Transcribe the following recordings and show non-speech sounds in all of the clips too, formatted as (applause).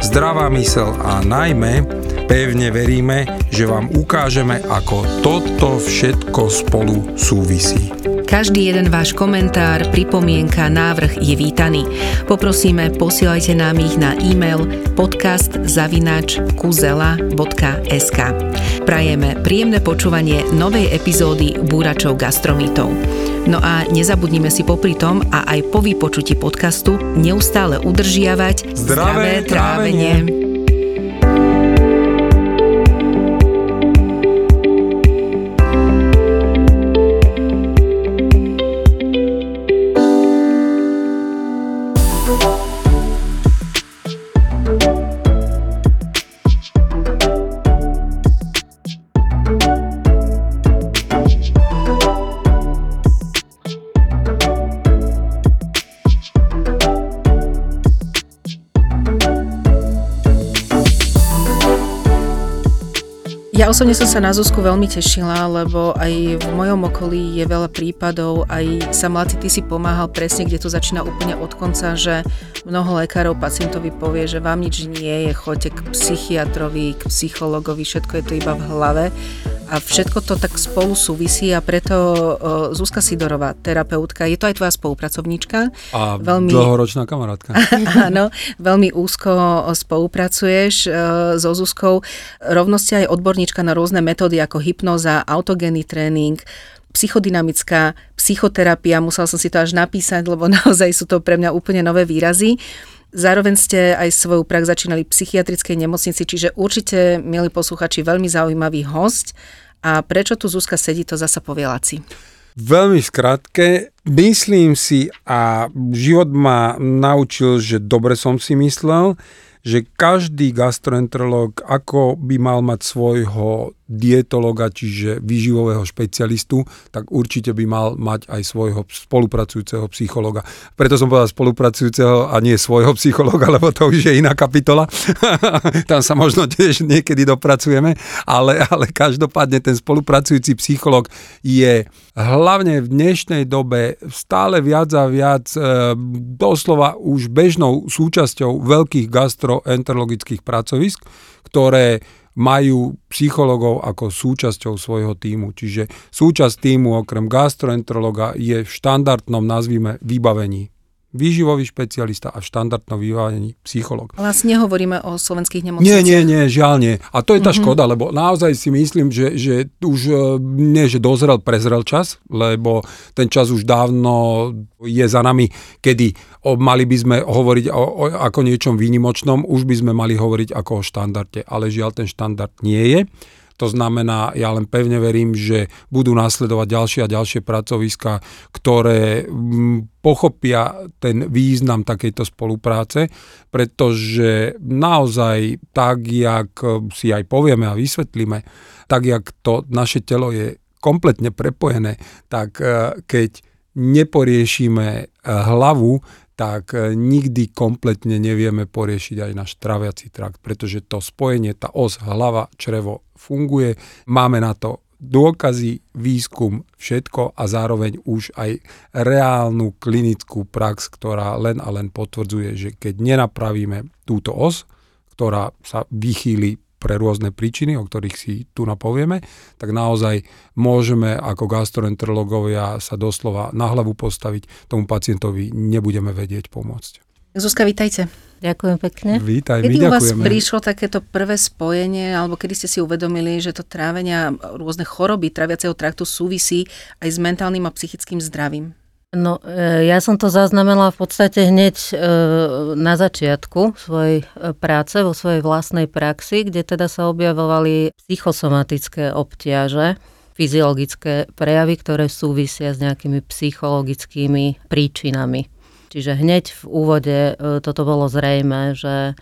zdravá mysel a najmä Pevne veríme, že vám ukážeme, ako toto všetko spolu súvisí. Každý jeden váš komentár, pripomienka, návrh je vítaný. Poprosíme, posielajte nám ich na e-mail podcast.kuzela.sk Prajeme príjemné počúvanie novej epizódy Búračov gastromítov. No a nezabudnime si popri tom a aj po vypočutí podcastu neustále udržiavať zdravé, zdravé trávenie. trávenie. Osobne som sa na Zuzku veľmi tešila, lebo aj v mojom okolí je veľa prípadov, aj sa mladý ty si pomáhal presne, kde to začína úplne od konca, že mnoho lekárov pacientovi povie, že vám nič nie je, choďte k psychiatrovi, k psychologovi, všetko je to iba v hlave a všetko to tak spolu súvisí a preto Zuzka Sidorová, terapeutka, je to aj tvoja spolupracovníčka. A veľmi, dlhoročná kamarátka. (laughs) Áno, veľmi úzko spolupracuješ so Zuzkou. Rovno ste aj odborníčka na rôzne metódy ako hypnoza, autogénny tréning, psychodynamická psychoterapia, musela som si to až napísať, lebo (laughs) naozaj sú to pre mňa úplne nové výrazy. Zároveň ste aj svoju prax začínali v psychiatrickej nemocnici, čiže určite, milí posluchači, veľmi zaujímavý host. A prečo tu Zuzka sedí, to zasa povie Laci. Veľmi skrátke, myslím si a život ma naučil, že dobre som si myslel, že každý gastroenterolog ako by mal mať svojho dietologa, čiže výživového špecialistu, tak určite by mal mať aj svojho spolupracujúceho psychologa. Preto som povedal spolupracujúceho a nie svojho psychologa, lebo to už je iná kapitola. (laughs) Tam sa možno tiež niekedy dopracujeme, ale, ale každopádne ten spolupracujúci psycholog je hlavne v dnešnej dobe stále viac a viac e, doslova už bežnou súčasťou veľkých gastroenterologických pracovisk, ktoré majú psychologov ako súčasťou svojho týmu. Čiže súčasť týmu okrem gastroenterologa je v štandardnom, nazvime, vybavení výživový špecialista a štandardnom vyvážení psycholog. Vlastne hovoríme o slovenských nemocniciach. Nie, nie, nie, žiaľ nie. A to je tá mm-hmm. škoda, lebo naozaj si myslím, že, že už e, nie, že dozrel, prezrel čas, lebo ten čas už dávno je za nami, kedy mali by sme hovoriť o, o, ako niečom výnimočnom, už by sme mali hovoriť ako o štandarde, ale žiaľ ten štandard nie je. To znamená, ja len pevne verím, že budú nasledovať ďalšie a ďalšie pracoviska, ktoré mm, pochopia ten význam takejto spolupráce, pretože naozaj tak, jak si aj povieme a vysvetlíme, tak, jak to naše telo je kompletne prepojené, tak e, keď neporiešime e, hlavu, tak e, nikdy kompletne nevieme poriešiť aj náš traviaci trakt, pretože to spojenie, tá os hlava, črevo funguje, máme na to dôkazy, výskum, všetko a zároveň už aj reálnu klinickú prax, ktorá len a len potvrdzuje, že keď nenapravíme túto os, ktorá sa vychýli pre rôzne príčiny, o ktorých si tu napovieme, tak naozaj môžeme ako gastroenterológovia sa doslova na hlavu postaviť, tomu pacientovi nebudeme vedieť pomôcť. Zuzka, vítajte. Ďakujem pekne. Vítaj, kedy my ďakujeme. u vás prišlo takéto prvé spojenie, alebo kedy ste si uvedomili, že to trávenia, rôzne choroby tráviaceho traktu súvisí aj s mentálnym a psychickým zdravím? No, e, ja som to zaznamenala v podstate hneď e, na začiatku svojej e, práce, vo svojej vlastnej praxi, kde teda sa objavovali psychosomatické obťaže, fyziologické prejavy, ktoré súvisia s nejakými psychologickými príčinami. Čiže hneď v úvode toto bolo zrejme, že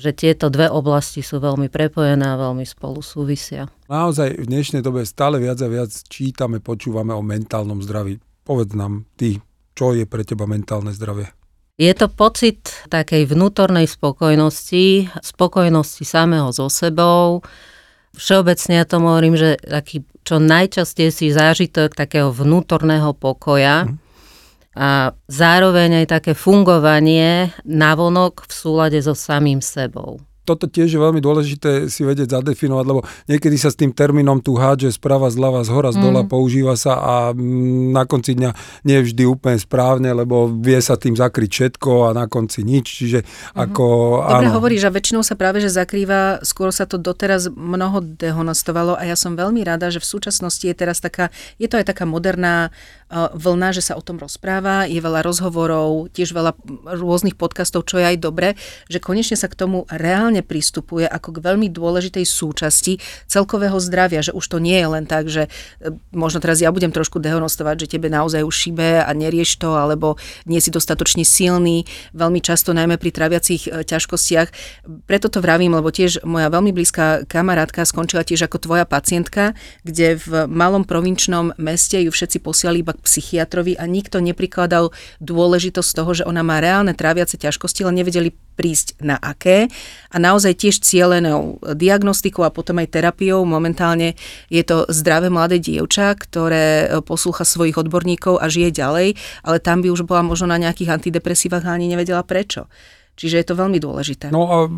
že tieto dve oblasti sú veľmi prepojené a veľmi spolu súvisia. Naozaj v dnešnej dobe stále viac a viac čítame, počúvame o mentálnom zdraví. Povedz nám ty, čo je pre teba mentálne zdravie? Je to pocit takej vnútornej spokojnosti, spokojnosti samého so sebou. Všeobecne ja tomu hovorím, že taký čo najčastejší zážitok takého vnútorného pokoja. Mm a zároveň aj také fungovanie navonok v súlade so samým sebou toto tiež je veľmi dôležité si vedieť zadefinovať, lebo niekedy sa s tým termínom tu hádže sprava, zľava, z hora, z dola, mm. používa sa a mm, na konci dňa nie je vždy úplne správne, lebo vie sa tým zakryť všetko a na konci nič. Čiže mm. ako... Dobre áno. hovoríš, že väčšinou sa práve že zakrýva, skôr sa to doteraz mnoho dehonestovalo a ja som veľmi rada, že v súčasnosti je teraz taká, je to aj taká moderná vlna, že sa o tom rozpráva, je veľa rozhovorov, tiež veľa rôznych podcastov, čo je aj dobre, že konečne sa k tomu reálne pristupuje ako k veľmi dôležitej súčasti celkového zdravia, že už to nie je len tak, že e, možno teraz ja budem trošku dehonostovať, že tebe naozaj už šibe a nerieš to, alebo nie si dostatočne silný, veľmi často najmä pri traviacich e, ťažkostiach. Preto to vravím, lebo tiež moja veľmi blízka kamarátka skončila tiež ako tvoja pacientka, kde v malom provinčnom meste ju všetci posiali iba psychiatrovi a nikto neprikladal dôležitosť toho, že ona má reálne tráviace ťažkosti, ale nevedeli prísť na aké. A naozaj tiež cieľenou diagnostikou a potom aj terapiou. Momentálne je to zdravé mladé dievča, ktoré poslúcha svojich odborníkov a žije ďalej, ale tam by už bola možno na nejakých antidepresívach a ani nevedela prečo. Čiže je to veľmi dôležité. No a e,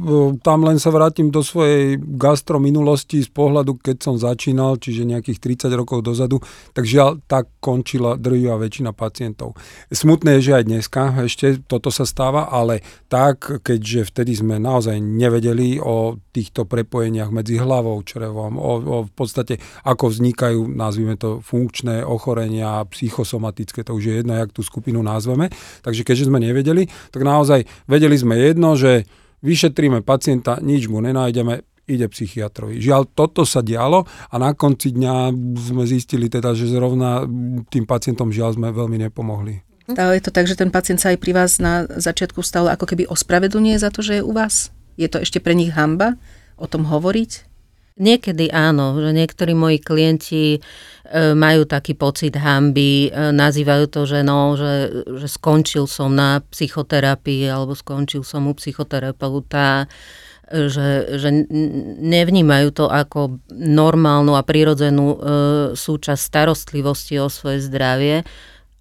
tam len sa vrátim do svojej gastrominulosti z pohľadu, keď som začínal, čiže nejakých 30 rokov dozadu, tak žiaľ, tak končila drvivá väčšina pacientov. Smutné je, že aj dneska ešte toto sa stáva, ale tak, keďže vtedy sme naozaj nevedeli o týchto prepojeniach medzi hlavou, črevom, o, o v podstate ako vznikajú, nazvime to, funkčné ochorenia, psychosomatické, to už je jedno, jak tú skupinu nazveme. Takže keďže sme nevedeli, tak naozaj vedeli sme jedno, že vyšetríme pacienta, nič mu nenájdeme, ide psychiatrovi. Žiaľ, toto sa dialo a na konci dňa sme zistili teda, že zrovna tým pacientom žiaľ sme veľmi nepomohli. Stále je to tak, že ten pacient sa aj pri vás na začiatku stále ako keby ospravedlňuje za to, že je u vás? Je to ešte pre nich hamba o tom hovoriť? Niekedy áno, že niektorí moji klienti e, majú taký pocit hamby, e, nazývajú to, že no, že, že skončil som na psychoterapii alebo skončil som u psychoterapeuta, e, že, že nevnímajú to ako normálnu a prirodzenú súčasť starostlivosti o svoje zdravie,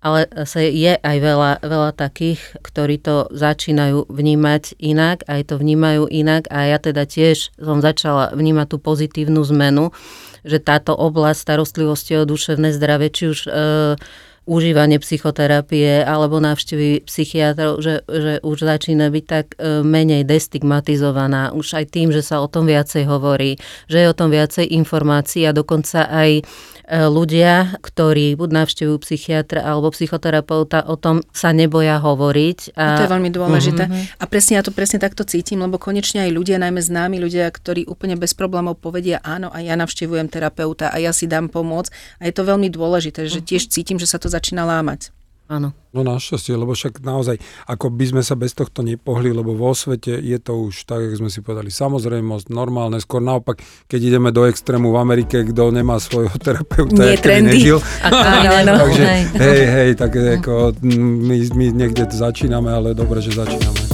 ale je aj veľa, veľa takých, ktorí to začínajú vnímať inak, aj to vnímajú inak. A ja teda tiež som začala vnímať tú pozitívnu zmenu, že táto oblasť starostlivosti o duševné zdravie, či už e, užívanie psychoterapie alebo návštevy psychiatrov, že, že už začína byť tak e, menej destigmatizovaná, už aj tým, že sa o tom viacej hovorí, že je o tom viacej informácií a dokonca aj ľudia, ktorí buď navštevujú psychiatra alebo psychoterapeuta, o tom sa neboja hovoriť. A... To je veľmi dôležité. Uh-huh. A presne ja to presne takto cítim, lebo konečne aj ľudia, najmä známi ľudia, ktorí úplne bez problémov povedia áno, a ja navštevujem terapeuta a ja si dám pomoc. A je to veľmi dôležité, že uh-huh. tiež cítim, že sa to začína lámať. Áno. No našťastie, lebo však naozaj, ako by sme sa bez tohto nepohli, lebo vo svete je to už tak, jak sme si povedali, samozrejmosť, normálne, skôr naopak, keď ideme do extrému v Amerike, kto nemá svojho (laughs) terapeuta, Nie trendy. nežil. (laughs) Takže hej, hej, tak ako my, my niekde začíname, ale dobre, že začíname.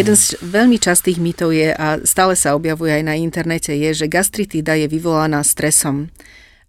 Jeden z veľmi častých mýtov je, a stále sa objavuje aj na internete, je, že gastritída je vyvolaná stresom.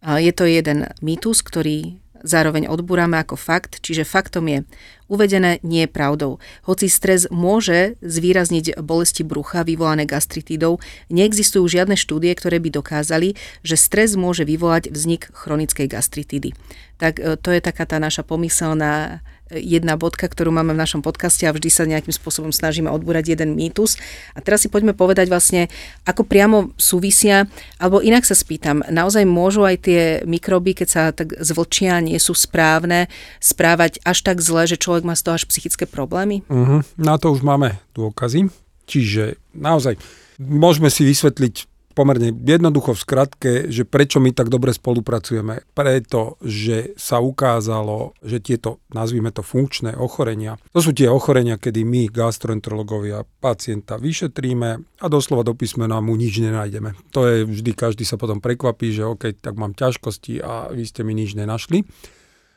Je to jeden mýtus, ktorý zároveň odbúrame ako fakt, čiže faktom je, uvedené nie je pravdou. Hoci stres môže zvýrazniť bolesti brucha vyvolané gastritídou, neexistujú žiadne štúdie, ktoré by dokázali, že stres môže vyvolať vznik chronickej gastritídy. Tak e, to je taká tá naša pomyselná jedna bodka, ktorú máme v našom podcaste a vždy sa nejakým spôsobom snažíme odbúrať jeden mýtus. A teraz si poďme povedať vlastne, ako priamo súvisia, alebo inak sa spýtam, naozaj môžu aj tie mikroby, keď sa tak zvlčia, nie sú správne, správať až tak zle, že človek má z toho až psychické problémy? Uh-huh. Na to už máme dôkazy. Čiže naozaj môžeme si vysvetliť pomerne jednoducho v skratke, že prečo my tak dobre spolupracujeme. Preto, že sa ukázalo, že tieto, nazvime to funkčné ochorenia, to sú tie ochorenia, kedy my, gastroenterologovia, pacienta vyšetríme a doslova do písmena mu nič nenájdeme. To je vždy, každý sa potom prekvapí, že OK, tak mám ťažkosti a vy ste mi nič nenašli.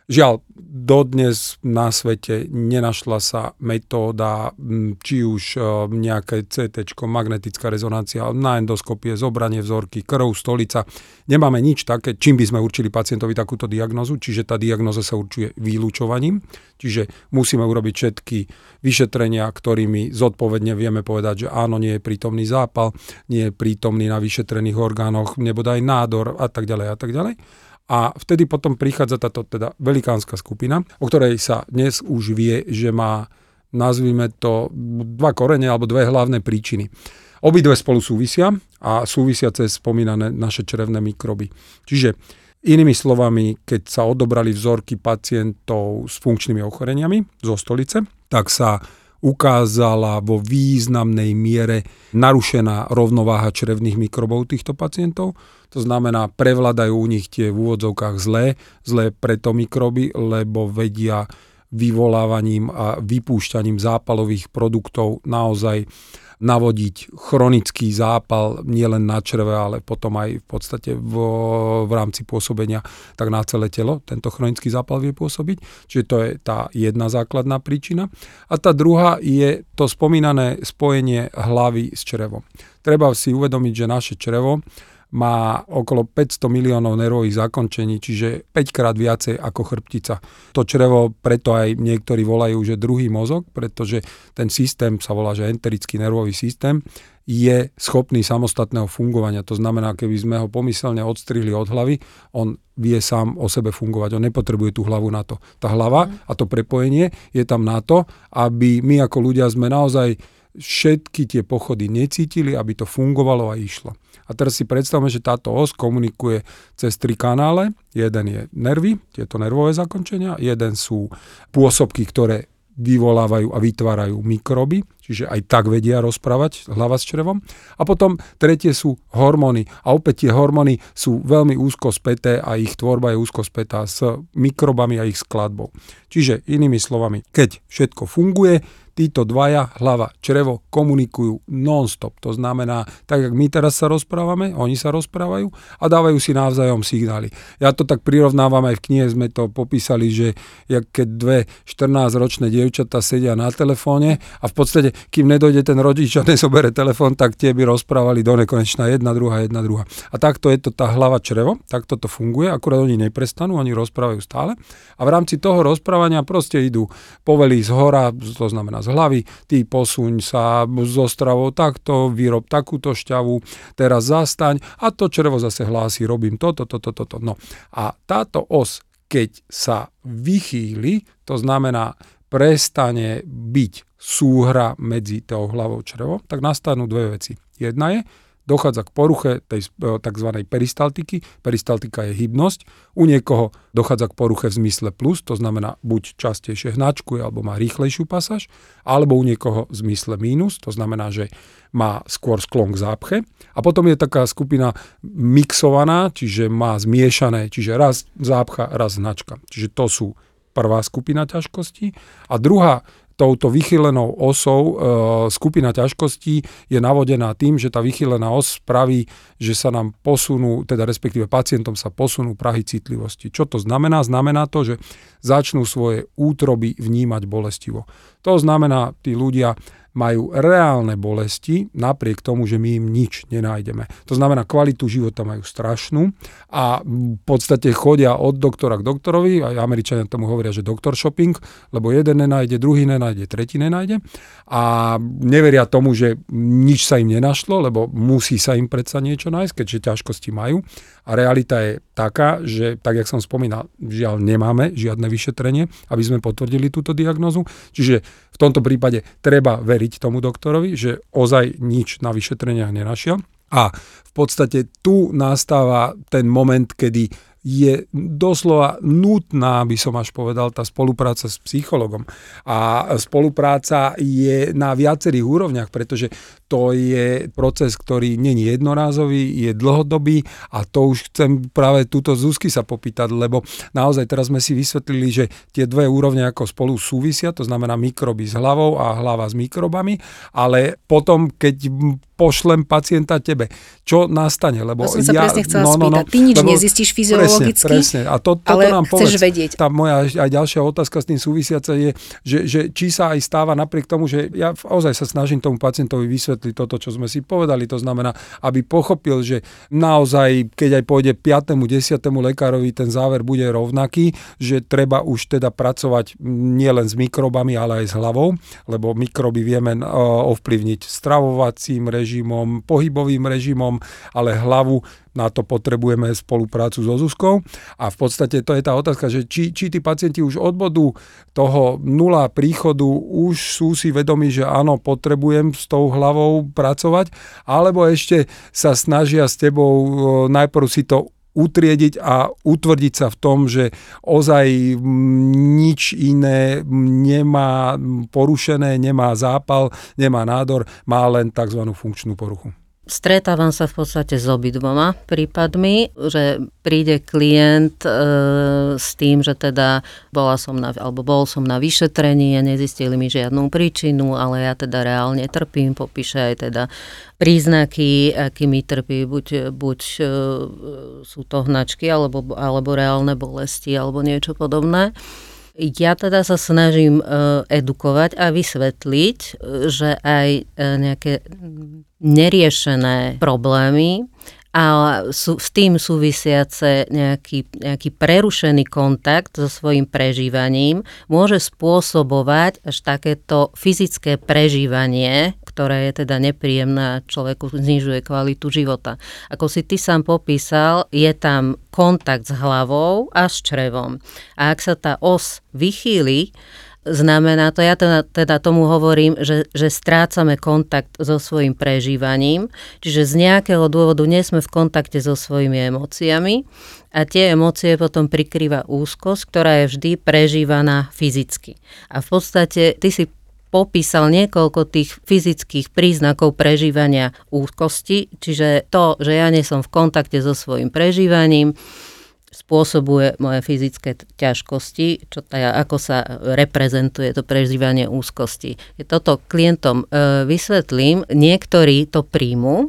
Žiaľ, dodnes na svete nenašla sa metóda, či už e, nejaké CT, magnetická rezonancia, na endoskopie, zobranie vzorky, krv, stolica. Nemáme nič také, čím by sme určili pacientovi takúto diagnozu, čiže tá diagnoza sa určuje vylúčovaním, čiže musíme urobiť všetky vyšetrenia, ktorými zodpovedne vieme povedať, že áno, nie je prítomný zápal, nie je prítomný na vyšetrených orgánoch, nebodaj nádor a tak ďalej a tak ďalej. A vtedy potom prichádza táto teda velikánska skupina, o ktorej sa dnes už vie, že má, nazvime to, dva korene alebo dve hlavné príčiny. Obidve spolu súvisia a súvisia cez spomínané naše črevné mikroby. Čiže inými slovami, keď sa odobrali vzorky pacientov s funkčnými ochoreniami zo stolice, tak sa ukázala vo významnej miere narušená rovnováha črevných mikrobov týchto pacientov. To znamená, prevládajú u nich tie v úvodzovkách zlé, zlé preto mikroby, lebo vedia vyvolávaním a vypúšťaním zápalových produktov naozaj navodiť chronický zápal nielen na čreve, ale potom aj v podstate v, v rámci pôsobenia tak na celé telo tento chronický zápal vie pôsobiť. Čiže to je tá jedna základná príčina. A tá druhá je to spomínané spojenie hlavy s črevom. Treba si uvedomiť, že naše črevo má okolo 500 miliónov nervových zakončení, čiže 5 krát viacej ako chrbtica. To črevo preto aj niektorí volajú, že druhý mozog, pretože ten systém sa volá, že enterický nervový systém, je schopný samostatného fungovania. To znamená, keby sme ho pomyselne odstrihli od hlavy, on vie sám o sebe fungovať. On nepotrebuje tú hlavu na to. Tá hlava a to prepojenie je tam na to, aby my ako ľudia sme naozaj všetky tie pochody necítili, aby to fungovalo a išlo. A teraz si predstavme, že táto os komunikuje cez tri kanále. Jeden je nervy, tieto nervové zakončenia, jeden sú pôsobky, ktoré vyvolávajú a vytvárajú mikroby, čiže aj tak vedia rozprávať hlava s črevom. A potom tretie sú hormóny. A opäť tie hormóny sú veľmi úzko späté a ich tvorba je úzko spätá s mikrobami a ich skladbou. Čiže inými slovami, keď všetko funguje, títo dvaja, hlava, črevo, komunikujú non-stop. To znamená, tak ako my teraz sa rozprávame, oni sa rozprávajú a dávajú si navzájom signály. Ja to tak prirovnávam aj v knihe, sme to popísali, že keď dve 14-ročné dievčatá sedia na telefóne a v podstate, kým nedojde ten rodič a (laughs) nezobere telefón, tak tie by rozprávali do nekonečna jedna, druhá, jedna, druhá. A takto je to tá hlava črevo, takto to funguje, akurát oni neprestanú, oni rozprávajú stále a v rámci toho rozprávania proste idú povely z hora, to znamená z hlavy, ty posuň sa zo stravou takto, vyrob takúto šťavu, teraz zastaň a to črevo zase hlási, robím toto, toto, toto. No a táto os, keď sa vychýli, to znamená prestane byť súhra medzi tou hlavou črevom, tak nastanú dve veci. Jedna je, dochádza k poruche tej e, tzv. peristaltiky. Peristaltika je hybnosť. U niekoho dochádza k poruche v zmysle plus, to znamená buď častejšie hnačkuje alebo má rýchlejšiu pasáž, alebo u niekoho v zmysle mínus, to znamená, že má skôr sklon k zápche. A potom je taká skupina mixovaná, čiže má zmiešané, čiže raz zápcha, raz značka. Čiže to sú prvá skupina ťažkostí. A druhá touto vychylenou osou e, skupina ťažkostí je navodená tým, že tá vychylená os spraví, že sa nám posunú, teda respektíve pacientom sa posunú prahy citlivosti. Čo to znamená? Znamená to, že začnú svoje útroby vnímať bolestivo. To znamená, tí ľudia majú reálne bolesti, napriek tomu, že my im nič nenájdeme. To znamená, kvalitu života majú strašnú a v podstate chodia od doktora k doktorovi, aj Američania tomu hovoria, že doktor shopping, lebo jeden nenájde, druhý nenájde, tretí nenájde a neveria tomu, že nič sa im nenašlo, lebo musí sa im predsa niečo nájsť, keďže ťažkosti majú. A realita je taká, že tak, jak som spomínal, žiaľ nemáme žiadne vyšetrenie, aby sme potvrdili túto diagnozu. Čiže v tomto prípade treba veriť tomu doktorovi, že ozaj nič na vyšetreniach nenašiel. A v podstate tu nastáva ten moment, kedy je doslova nutná, by som až povedal, tá spolupráca s psychologom. A spolupráca je na viacerých úrovniach, pretože to je proces, ktorý není jednorázový, je dlhodobý a to už chcem práve túto Zuzky sa popýtať, lebo naozaj teraz sme si vysvetlili, že tie dve úrovne ako spolu súvisia, to znamená mikroby s hlavou a hlava s mikrobami, ale potom, keď pošlem pacienta tebe. Čo nastane? Lebo to som sa ja, presne chcela no, no, no, Ty nič lebo, nezistíš fyziologicky, presne, presne. A to, toto ale nám chceš povedz. vedieť. Tá moja aj ďalšia otázka s tým súvisiaca je, že, že či sa aj stáva napriek tomu, že ja ozaj sa snažím tomu pacientovi vysvetliť toto, čo sme si povedali. To znamená, aby pochopil, že naozaj, keď aj pôjde 5. 10. lekárovi, ten záver bude rovnaký, že treba už teda pracovať nielen s mikrobami, ale aj s hlavou, lebo mikroby vieme ovplyvniť stravovacím režimom, pohybovým režimom, ale hlavu na to potrebujeme spoluprácu so Zuzkou. A v podstate to je tá otázka, že či, či tí pacienti už od bodu toho nula príchodu už sú si vedomi, že áno, potrebujem s tou hlavou pracovať, alebo ešte sa snažia s tebou najprv si to utriediť a utvrdiť sa v tom, že ozaj nič iné nemá porušené, nemá zápal, nemá nádor, má len tzv. funkčnú poruchu. Stretávam sa v podstate s obidvoma prípadmi, že príde klient e, s tým, že teda bola som na, alebo bol som na vyšetrení a nezistili mi žiadnu príčinu, ale ja teda reálne trpím, popíše aj teda príznaky, akými trpí, buď, buď e, sú to hnačky, alebo, alebo reálne bolesti, alebo niečo podobné. Ja teda sa snažím uh, edukovať a vysvetliť, e, že aj uh, nejaké neriešené problémy a sú, s tým súvisiace nejaký, nejaký prerušený kontakt so svojím prežívaním môže spôsobovať až takéto fyzické prežívanie, ktoré je teda nepríjemné a človeku znižuje kvalitu života. Ako si ty sám popísal, je tam kontakt s hlavou a s črevom. A ak sa tá os vychýli, Znamená to, ja teda, teda tomu hovorím, že, že strácame kontakt so svojim prežívaním, čiže z nejakého dôvodu nie sme v kontakte so svojimi emóciami a tie emócie potom prikrýva úzkosť, ktorá je vždy prežívaná fyzicky. A v podstate ty si popísal niekoľko tých fyzických príznakov prežívania úzkosti, čiže to, že ja nie som v kontakte so svojim prežívaním, spôsobuje moje fyzické ťažkosti, čo teda, ako sa reprezentuje to prežívanie úzkosti. Toto klientom e, vysvetlím, niektorí to príjmu,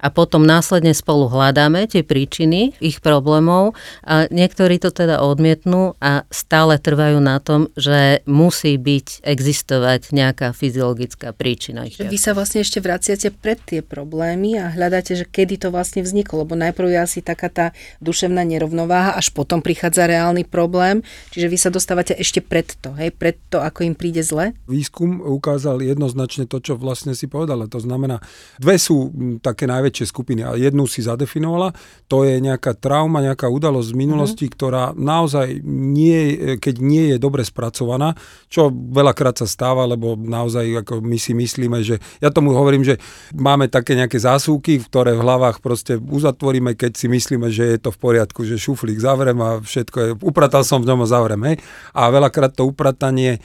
a potom následne spolu hľadáme tie príčiny ich problémov a niektorí to teda odmietnú a stále trvajú na tom, že musí byť, existovať nejaká fyziologická príčina. Vy sa vlastne ešte vraciate pred tie problémy a hľadáte, že kedy to vlastne vzniklo, lebo najprv je asi taká tá duševná nerovnováha, až potom prichádza reálny problém, čiže vy sa dostávate ešte pred to, hej, pred to, ako im príde zle? Výskum ukázal jednoznačne to, čo vlastne si povedala. To znamená, dve sú také naj najväčšie skupiny a jednu si zadefinovala, to je nejaká trauma, nejaká udalosť z minulosti, mm-hmm. ktorá naozaj nie, keď nie je dobre spracovaná, čo veľakrát sa stáva, lebo naozaj ako my si myslíme, že ja tomu hovorím, že máme také nejaké zásuvky, ktoré v hlavách proste uzatvoríme, keď si myslíme, že je to v poriadku, že šuflík zavrem a všetko je, upratal som v ňom a zavrem, hej. A veľakrát to upratanie e,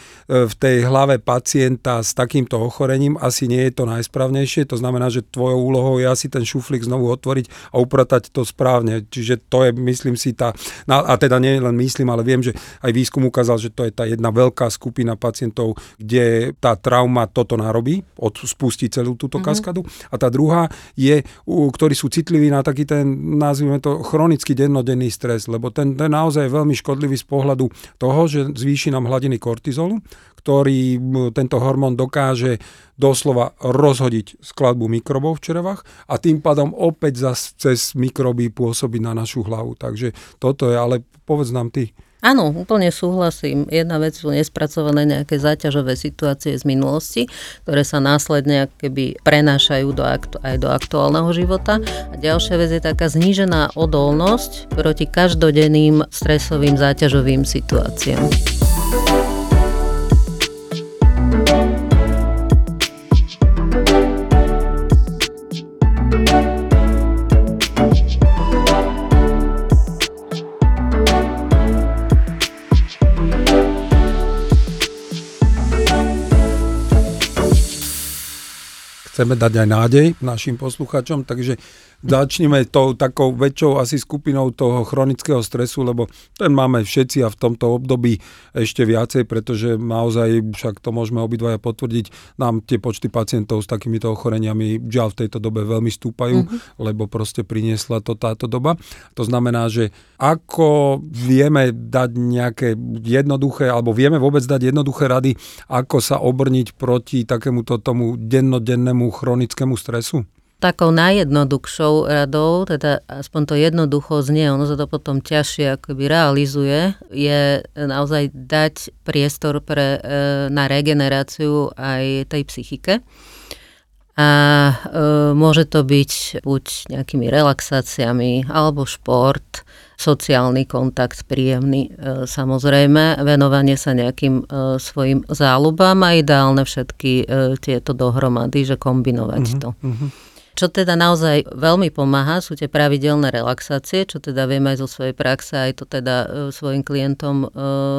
v tej hlave pacienta s takýmto ochorením asi nie je to najsprávnejšie, to znamená, že tvojou úlohou je asi ten šuflík znovu otvoriť a upratať to správne. Čiže to je, myslím si, tá, a teda nie len myslím, ale viem, že aj výskum ukázal, že to je tá jedna veľká skupina pacientov, kde tá trauma toto narobí, od, spustí celú túto mm-hmm. kaskadu. A tá druhá je, ktorí sú citliví na taký ten, nazvime to, chronický dennodenný stres, lebo ten, ten naozaj je veľmi škodlivý z pohľadu toho, že zvýši nám hladiny kortizolu, ktorý tento hormón dokáže doslova rozhodiť skladbu mikrobov v črevách a tým pádom opäť zase cez mikroby pôsobiť na našu hlavu. Takže toto je, ale povedz nám ty. Áno, úplne súhlasím. Jedna vec sú nespracované nejaké záťažové situácie z minulosti, ktoré sa následne keby prenášajú do aktu- aj do aktuálneho života. A ďalšia vec je taká znížená odolnosť proti každodenným stresovým záťažovým situáciám. Chceme dať aj nádej našim poslucháčom, takže začneme tou takou väčšou asi skupinou toho chronického stresu, lebo ten máme všetci a v tomto období ešte viacej, pretože naozaj, však to môžeme obidvaja potvrdiť, nám tie počty pacientov s takýmito ochoreniami žiaľ v tejto dobe veľmi stúpajú, mm-hmm. lebo proste priniesla to táto doba. To znamená, že ako vieme dať nejaké jednoduché, alebo vieme vôbec dať jednoduché rady, ako sa obrniť proti takémuto tomu dennodennému chronickému stresu? Takou najjednoduchšou radou, teda aspoň to jednoducho znie, ono sa to potom ťažšie akoby realizuje, je naozaj dať priestor pre, e, na regeneráciu aj tej psychike. A e, môže to byť buď nejakými relaxáciami, alebo šport, sociálny kontakt príjemný, e, samozrejme, venovanie sa nejakým e, svojim záľubám a ideálne všetky e, tieto dohromady, že kombinovať mm-hmm, to. Mm-hmm. Čo teda naozaj veľmi pomáha, sú tie pravidelné relaxácie, čo teda viem aj zo svojej praxe, aj to teda e, svojim klientom e,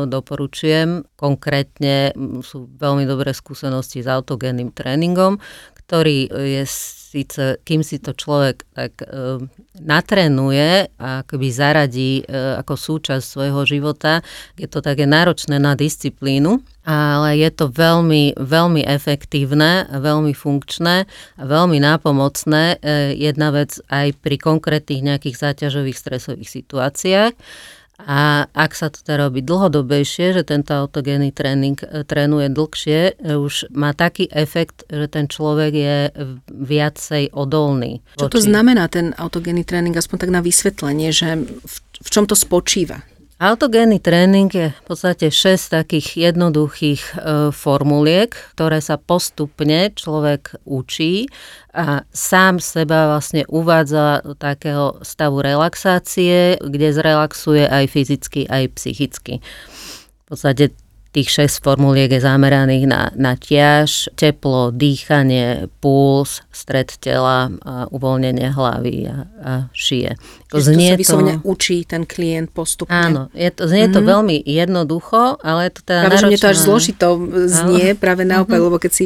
doporučujem. Konkrétne sú veľmi dobré skúsenosti s autogénnym tréningom, ktorý je síce, kým si to človek tak e, natrenuje a akoby zaradí e, ako súčasť svojho života, je to také náročné na disciplínu, ale je to veľmi, veľmi efektívne, veľmi funkčné a veľmi nápomocné. E, jedna vec aj pri konkrétnych nejakých záťažových stresových situáciách, a ak sa to teda robí dlhodobejšie, že tento autogénny tréning e, trénuje dlhšie, e, už má taký efekt, že ten človek je viacej odolný. Čo to znamená ten autogénny tréning, aspoň tak na vysvetlenie, že v, v čom to spočíva? Autogénny tréning je v podstate 6 takých jednoduchých e, formuliek, ktoré sa postupne človek učí a sám seba vlastne uvádza do takého stavu relaxácie, kde zrelaxuje aj fyzicky, aj psychicky. V podstate Tých 6 formuliek je zameraných na, na ťaž, teplo, dýchanie, puls, stred tela, a uvoľnenie hlavy a, a šie. To znie to sa vyslovene to... učí ten klient postupne. Áno, je to, znie mm-hmm. to mhm. veľmi jednoducho, ale je to teda Práve, náročné. mne to až zložito znie, áno. práve naopak, mm-hmm. lebo keď si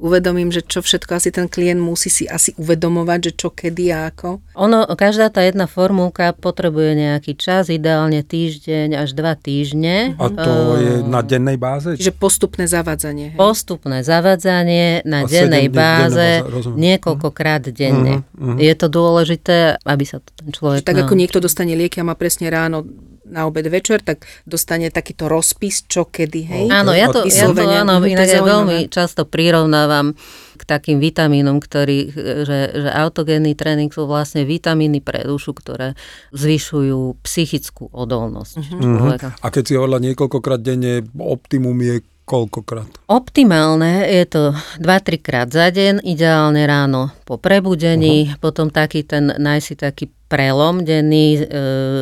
uvedomím, že čo všetko asi ten klient musí si asi uvedomovať, že čo kedy a ako? Ono, každá tá jedna formulka potrebuje nejaký čas, ideálne týždeň až dva týždne. A to uh, je na dennej báze? Čiže postupné zavádzanie. Hej? Postupné zavádzanie na dennej báze, báze niekoľkokrát denne. Uh-huh, uh-huh. Je to dôležité, aby sa to ten človek... Čiže tak ako niekto dostane lieky a má presne ráno na obed večer, tak dostane takýto rozpis, čo kedy, hej? Áno, ja to, ja to áno, inak ja veľmi často prirovnávam k takým vitamínom, ktorý, že, že autogénny tréning sú vlastne vitamíny pre dušu, ktoré zvyšujú psychickú odolnosť uh-huh. človeka. A keď si hovorila niekoľkokrát denne, optimum je koľkokrát? Optimálne je to 2-3 krát za deň, ideálne ráno po prebudení, uh-huh. potom taký ten najsi taký prelom denný, e,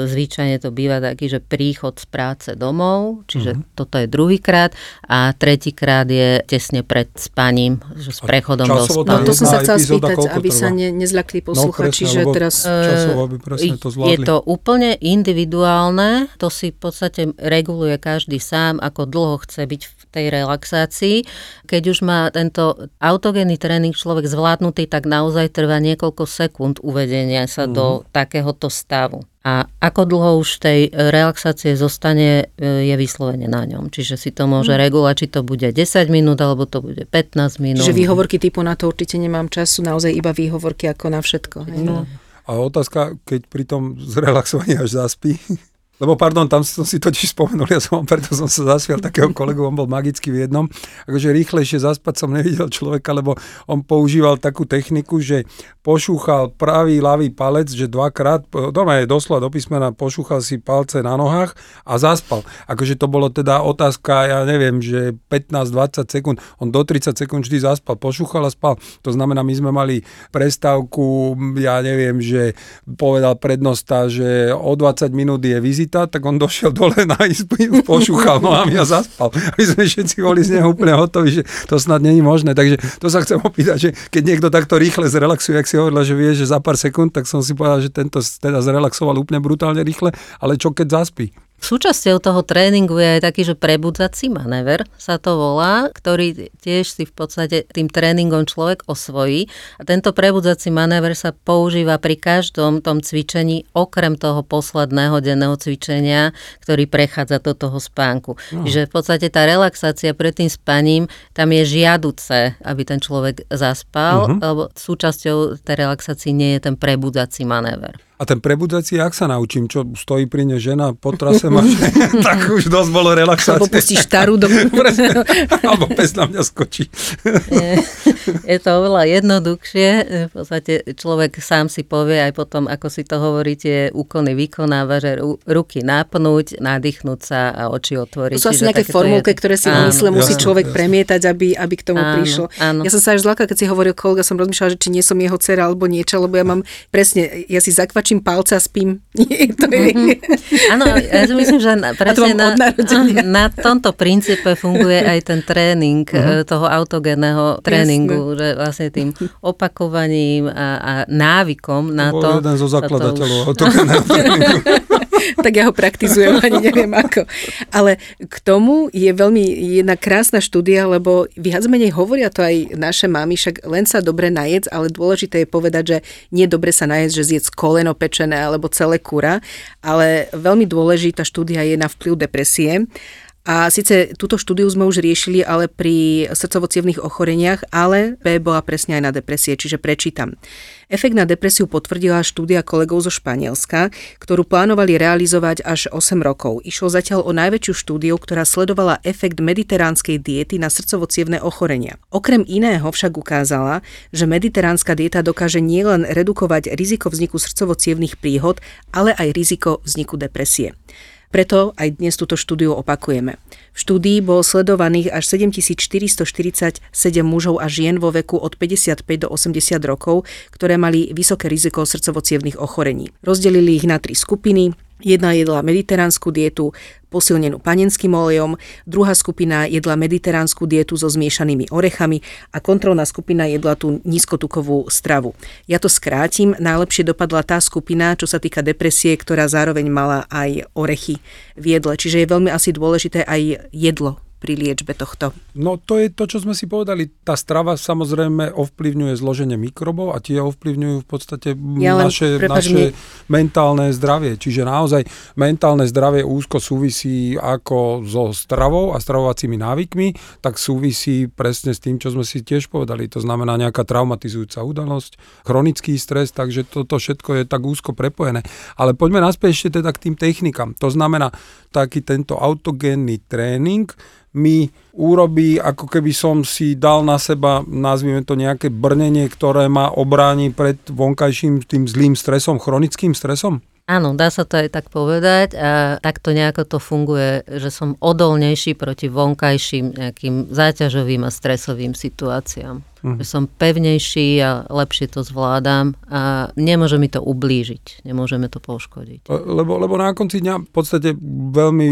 zvyčajne to býva taký, že príchod z práce domov, čiže uh-huh. toto je druhýkrát a tretíkrát je tesne pred spaním, že s prechodom do spania. No to som sa chcela spýtať, aby trvá? sa ne, nezľakli posluchači, no, že teraz... Časovo by presne to zvládli. Je to úplne individuálne, to si v podstate reguluje každý sám, ako dlho chce byť v tej relaxácii. Keď už má tento autogénny tréning človek zvládnutý, tak naozaj trvá niekoľko sekúnd uvedenia sa uh-huh. do takéhoto stavu. A ako dlho už tej relaxácie zostane, e, je vyslovene na ňom. Čiže si to môže mm. regulovať, či to bude 10 minút, alebo to bude 15 minút. Čiže výhovorky typu na to určite nemám času, naozaj iba výhovorky ako na všetko. Hej? No. A otázka, keď pri tom zrelaxovaní až zaspí, lebo pardon, tam som si totiž spomenul, ja som preto som sa zasmial takého kolegu, on bol magický v jednom, akože rýchlejšie zaspať som nevidel človeka, lebo on používal takú techniku, že pošúchal pravý, ľavý palec, že dvakrát, doma je doslova do písmena, pošúchal si palce na nohách a zaspal. Akože to bolo teda otázka, ja neviem, že 15-20 sekúnd, on do 30 sekúnd vždy zaspal, pošúchal a spal. To znamená, my sme mali prestávku, ja neviem, že povedal prednosta, že o 20 minút je vizit číta, tak on došiel dole na izbu, pošúchal nohami a zaspal. My sme všetci boli z neho úplne hotoví, že to snad není možné. Takže to sa chcem opýtať, že keď niekto takto rýchle zrelaxuje, ak si hovorila, že vie, že za pár sekúnd, tak som si povedal, že tento teda zrelaxoval úplne brutálne rýchle, ale čo keď zaspí? Súčasťou toho tréningu je aj taký, že prebudzací manéver sa to volá, ktorý tiež si v podstate tým tréningom človek osvojí. A tento prebudzací manéver sa používa pri každom tom cvičení, okrem toho posledného denného cvičenia, ktorý prechádza do toho spánku. No. Čiže v podstate tá relaxácia pred tým spaním, tam je žiaduce, aby ten človek zaspal, uh-huh. lebo súčasťou tej relaxácii nie je ten prebudzací manéver. A ten prebudzací, ak sa naučím, čo stojí pri ne žena po trase ma, (laughs) tak už dosť bolo relaxácie. Alebo pustíš starú do... (laughs) Alebo pes na mňa skočí. je, je to oveľa jednoduchšie. V podstate človek sám si povie aj potom, ako si to hovoríte, úkony vykonáva, že ruky napnúť, nadýchnúť sa a oči otvoriť. To sú asi nejaké formulky, ktoré si v mysle musí jasne, človek jasne. premietať, aby, aby k tomu áno, prišlo. Áno. Ja som sa až zlaka, keď si hovoril kolega, som rozmýšľala, že či nie som jeho dcera alebo niečo, lebo ja mám presne, ja si zakvač tlačím palce a spím. (laughs) Nie, to je... Mm-hmm. Áno, ja si myslím, že na, presne na, (laughs) na tomto princípe funguje aj ten tréning uh-huh. toho autogénneho tréningu, Jasne. že vlastne tým opakovaním a, a návykom na to... To jeden zo zakladateľov už... autogénneho tréningu. (laughs) (laughs) tak ja ho praktizujem, ani neviem ako. Ale k tomu je veľmi jedna krásna štúdia, lebo viac menej hovoria to aj naše mamy, však len sa dobre najedz, ale dôležité je povedať, že nie dobre sa najedz, že zjedz koleno pečené alebo celé kura, ale veľmi dôležitá štúdia je na vplyv depresie. A síce túto štúdiu sme už riešili, ale pri srdcovo ochoreniach, ale B bola presne aj na depresie, čiže prečítam. Efekt na depresiu potvrdila štúdia kolegov zo Španielska, ktorú plánovali realizovať až 8 rokov. Išlo zatiaľ o najväčšiu štúdiu, ktorá sledovala efekt mediteránskej diety na srdcovo ochorenia. Okrem iného však ukázala, že mediteránska dieta dokáže nielen redukovať riziko vzniku srdcovo príhod, ale aj riziko vzniku depresie. Preto aj dnes túto štúdiu opakujeme. V štúdii bolo sledovaných až 7447 mužov a žien vo veku od 55 do 80 rokov, ktoré mali vysoké riziko srdcovo ochorení. Rozdelili ich na tri skupiny, Jedna jedla mediteránsku dietu posilnenú panenským olejom, druhá skupina jedla mediteránsku dietu so zmiešanými orechami a kontrolná skupina jedla tú nízkotukovú stravu. Ja to skrátim, najlepšie dopadla tá skupina, čo sa týka depresie, ktorá zároveň mala aj orechy v jedle. Čiže je veľmi asi dôležité aj jedlo pri liečbe tohto? No to je to, čo sme si povedali. Tá strava samozrejme ovplyvňuje zloženie mikrobov a tie ovplyvňujú v podstate ja naše, naše mentálne zdravie. Čiže naozaj mentálne zdravie úzko súvisí ako so stravou a stravovacími návykmi, tak súvisí presne s tým, čo sme si tiež povedali. To znamená nejaká traumatizujúca udalosť, chronický stres, takže toto všetko je tak úzko prepojené. Ale poďme naspäť ešte teda k tým technikám. To znamená taký tento autogénny tréning, mi urobí, ako keby som si dal na seba, nazvime to nejaké brnenie, ktoré ma obráni pred vonkajším tým zlým stresom, chronickým stresom? Áno, dá sa to aj tak povedať a takto nejako to funguje, že som odolnejší proti vonkajším nejakým záťažovým a stresovým situáciám. Že som pevnejší a lepšie to zvládam a nemôže mi to ublížiť, nemôžeme to poškodiť. Lebo, lebo na konci dňa v podstate veľmi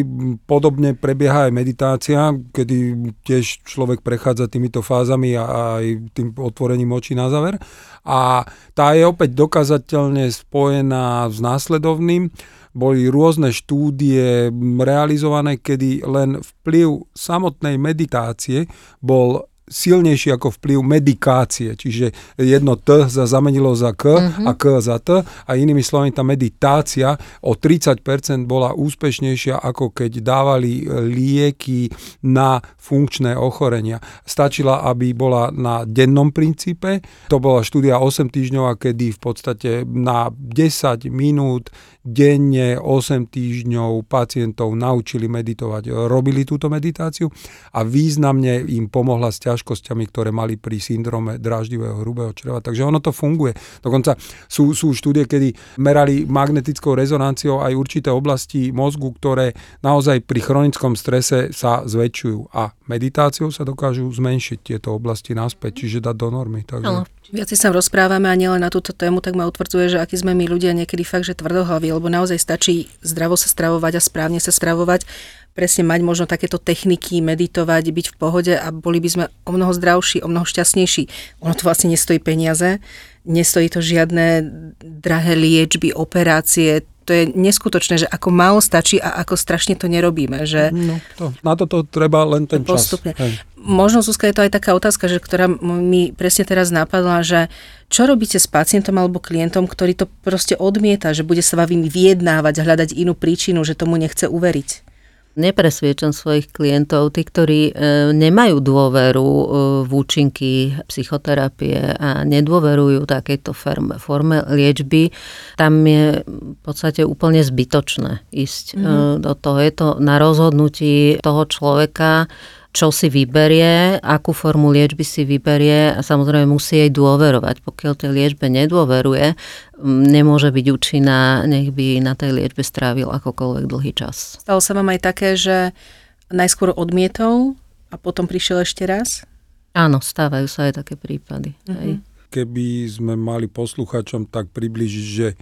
podobne prebieha aj meditácia, kedy tiež človek prechádza týmito fázami a aj tým otvorením očí na záver. A tá je opäť dokazateľne spojená s následovným boli rôzne štúdie realizované, kedy len vplyv samotnej meditácie bol silnejší ako vplyv medikácie, čiže jedno T za zamenilo za K uh-huh. a K za T a inými slovami tá meditácia o 30% bola úspešnejšia ako keď dávali lieky na funkčné ochorenia. Stačila, aby bola na dennom princípe, to bola štúdia 8 týždňová, kedy v podstate na 10 minút denne 8 týždňov pacientov naučili meditovať, robili túto meditáciu a významne im pomohla s ťažkosťami, ktoré mali pri syndrome dráždivého hrubého čreva. Takže ono to funguje. Dokonca sú, sú štúdie, kedy merali magnetickou rezonanciou aj určité oblasti mozgu, ktoré naozaj pri chronickom strese sa zväčšujú a meditáciou sa dokážu zmenšiť tieto oblasti naspäť, čiže dať do normy. Takže... Viac sa rozprávame a nielen na túto tému, tak ma utvrdzuje, že aký sme my ľudia niekedy fakt, že tvrdohlaví, lebo naozaj stačí zdravo sa stravovať a správne sa stravovať, presne mať možno takéto techniky, meditovať, byť v pohode a boli by sme o mnoho zdravší, o mnoho šťastnejší. Ono to vlastne nestojí peniaze, nestojí to žiadne drahé liečby, operácie, to je neskutočné, že ako málo stačí a ako strašne to nerobíme. Že no, to, na toto treba len ten postupne. čas. Hej. Možno, Zuzka, je to aj taká otázka, že, ktorá mi presne teraz napadla, že čo robíte s pacientom alebo klientom, ktorý to proste odmieta, že bude sa vami vyjednávať, hľadať inú príčinu, že tomu nechce uveriť? Nepresviečam svojich klientov, tí, ktorí e, nemajú dôveru e, v účinky psychoterapie a nedôverujú takejto forme, forme liečby, tam je v podstate úplne zbytočné ísť mm-hmm. do toho. Je to na rozhodnutí toho človeka, čo si vyberie, akú formu liečby si vyberie a samozrejme musí jej dôverovať. Pokiaľ tej liečbe nedôveruje, nemôže byť účinná, nech by na tej liečbe strávil akokoľvek dlhý čas. Stalo sa vám aj také, že najskôr odmietol a potom prišiel ešte raz? Áno, stávajú sa aj také prípady. Uh-huh. Hej. Keby sme mali posluchačom tak približiť, že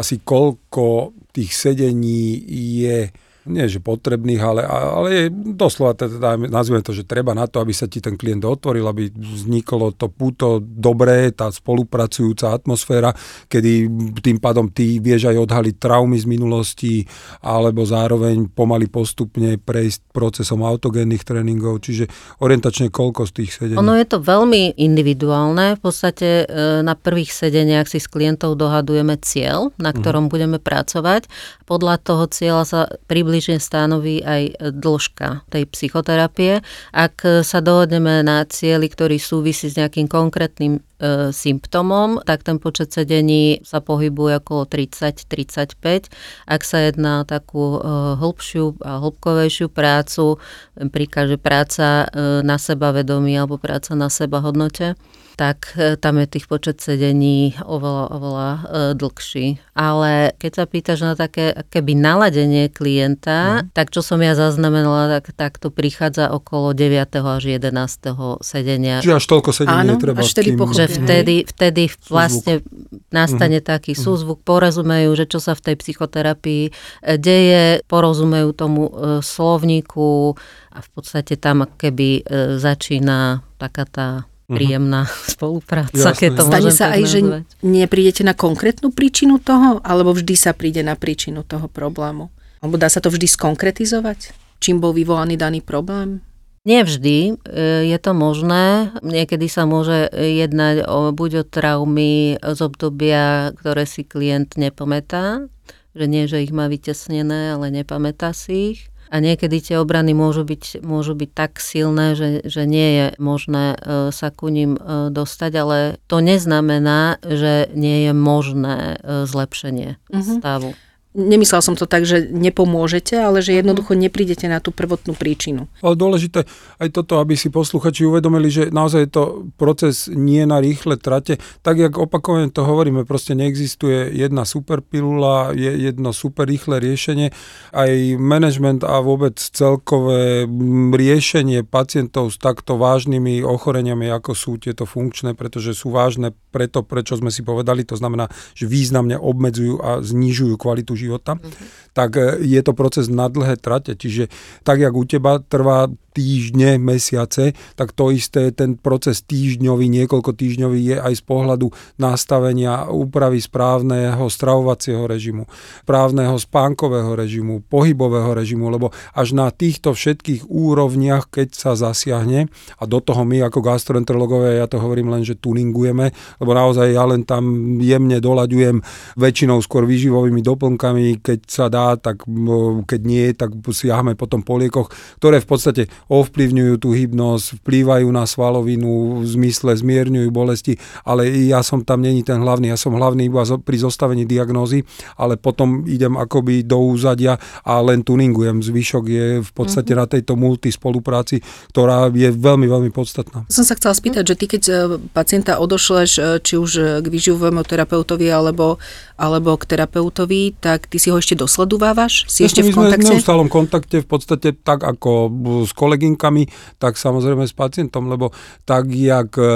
asi koľko tých sedení je nie že potrebných, ale, ale je doslova, teda, nazvime to, že treba na to, aby sa ti ten klient otvoril, aby vzniklo to puto dobré, tá spolupracujúca atmosféra, kedy tým pádom ty vieš aj odhaliť traumy z minulosti, alebo zároveň pomaly postupne prejsť procesom autogénnych tréningov, čiže orientačne koľko z tých sedení? Ono je to veľmi individuálne, v podstate e, na prvých sedeniach si s klientov dohadujeme cieľ, na ktorom uh-huh. budeme pracovať. Podľa toho cieľa sa približujeme približne stanoví aj dĺžka tej psychoterapie. Ak sa dohodneme na cieli, ktorý súvisí s nejakým konkrétnym e, symptomom, tak ten počet sedení sa pohybuje okolo 30-35. Ak sa jedná o takú e, hĺbšiu a hĺbkovejšiu prácu, príklad, že práca e, na seba vedomí alebo práca na seba hodnote, tak e, tam je tých počet sedení oveľa, oveľa e, dlhší. Ale keď sa pýtaš na také keby naladenie klienta, mm. tak čo som ja zaznamenala, tak, tak to prichádza okolo 9. až 11. sedenia. Čiže až toľko sedení treba. Až vtedy Že vtedy, vtedy vlastne nastane mm. taký súzvuk, porozumejú, že čo sa v tej psychoterapii e, deje, porozumejú tomu slovníku a v podstate tam keby začína taká tá Mhm. príjemná (laughs) spolupráca, Jasne. keď to Stane sa aj, že neprídete na konkrétnu príčinu toho, alebo vždy sa príde na príčinu toho problému? Alebo dá sa to vždy skonkretizovať? Čím bol vyvolaný daný problém? Nie vždy e, je to možné. Niekedy sa môže jednať o, buď o traumy z obdobia, ktoré si klient nepamätá, že nie, že ich má vytesnené, ale nepamätá si ich a niekedy tie obrany môžu byť, môžu byť tak silné, že, že nie je možné e, sa ku ním e, dostať, ale to neznamená, že nie je možné e, zlepšenie mm-hmm. stavu. Nemyslel som to tak, že nepomôžete, ale že jednoducho neprídete na tú prvotnú príčinu. Ale dôležité aj toto, aby si posluchači uvedomili, že naozaj je to proces nie na rýchle trate. Tak, jak opakovane to hovoríme, proste neexistuje jedna super pilula, je jedno super rýchle riešenie. Aj management a vôbec celkové riešenie pacientov s takto vážnymi ochoreniami, ako sú tieto funkčné, pretože sú vážne preto, prečo sme si povedali, to znamená, že významne obmedzujú a znižujú kvalitu života, mm-hmm. tak e, je to proces na dlhé trate. Čiže tak, jak u teba trvá týždne, mesiace, tak to isté, ten proces týždňový, niekoľko týždňový je aj z pohľadu nastavenia úpravy správneho stravovacieho režimu, správneho spánkového režimu, pohybového režimu, lebo až na týchto všetkých úrovniach, keď sa zasiahne, a do toho my ako gastroenterologové, ja to hovorím len, že tuningujeme, lebo naozaj ja len tam jemne doľaďujem väčšinou skôr výživovými doplnkami, keď sa dá, tak keď nie, tak siahame potom po liekoch, ktoré v podstate ovplyvňujú tú hybnosť, vplývajú na svalovinu v zmysle zmierňujú bolesti, ale ja som tam není ten hlavný, ja som hlavný iba pri zostavení diagnózy, ale potom idem akoby do úzadia a len tuningujem. Zvyšok je v podstate mm-hmm. na tejto multi spolupráci, ktorá je veľmi, veľmi podstatná. Som sa chcela spýtať, že ty keď e, pacienta odošleš e, či už k výživovému terapeutovi alebo, alebo k terapeutovi, tak ty si ho ešte dosledovávaš? Si ešte v kontakte? Sme v neustálom kontakte v podstate tak ako s koleginkami, tak samozrejme s pacientom, lebo tak, jak e,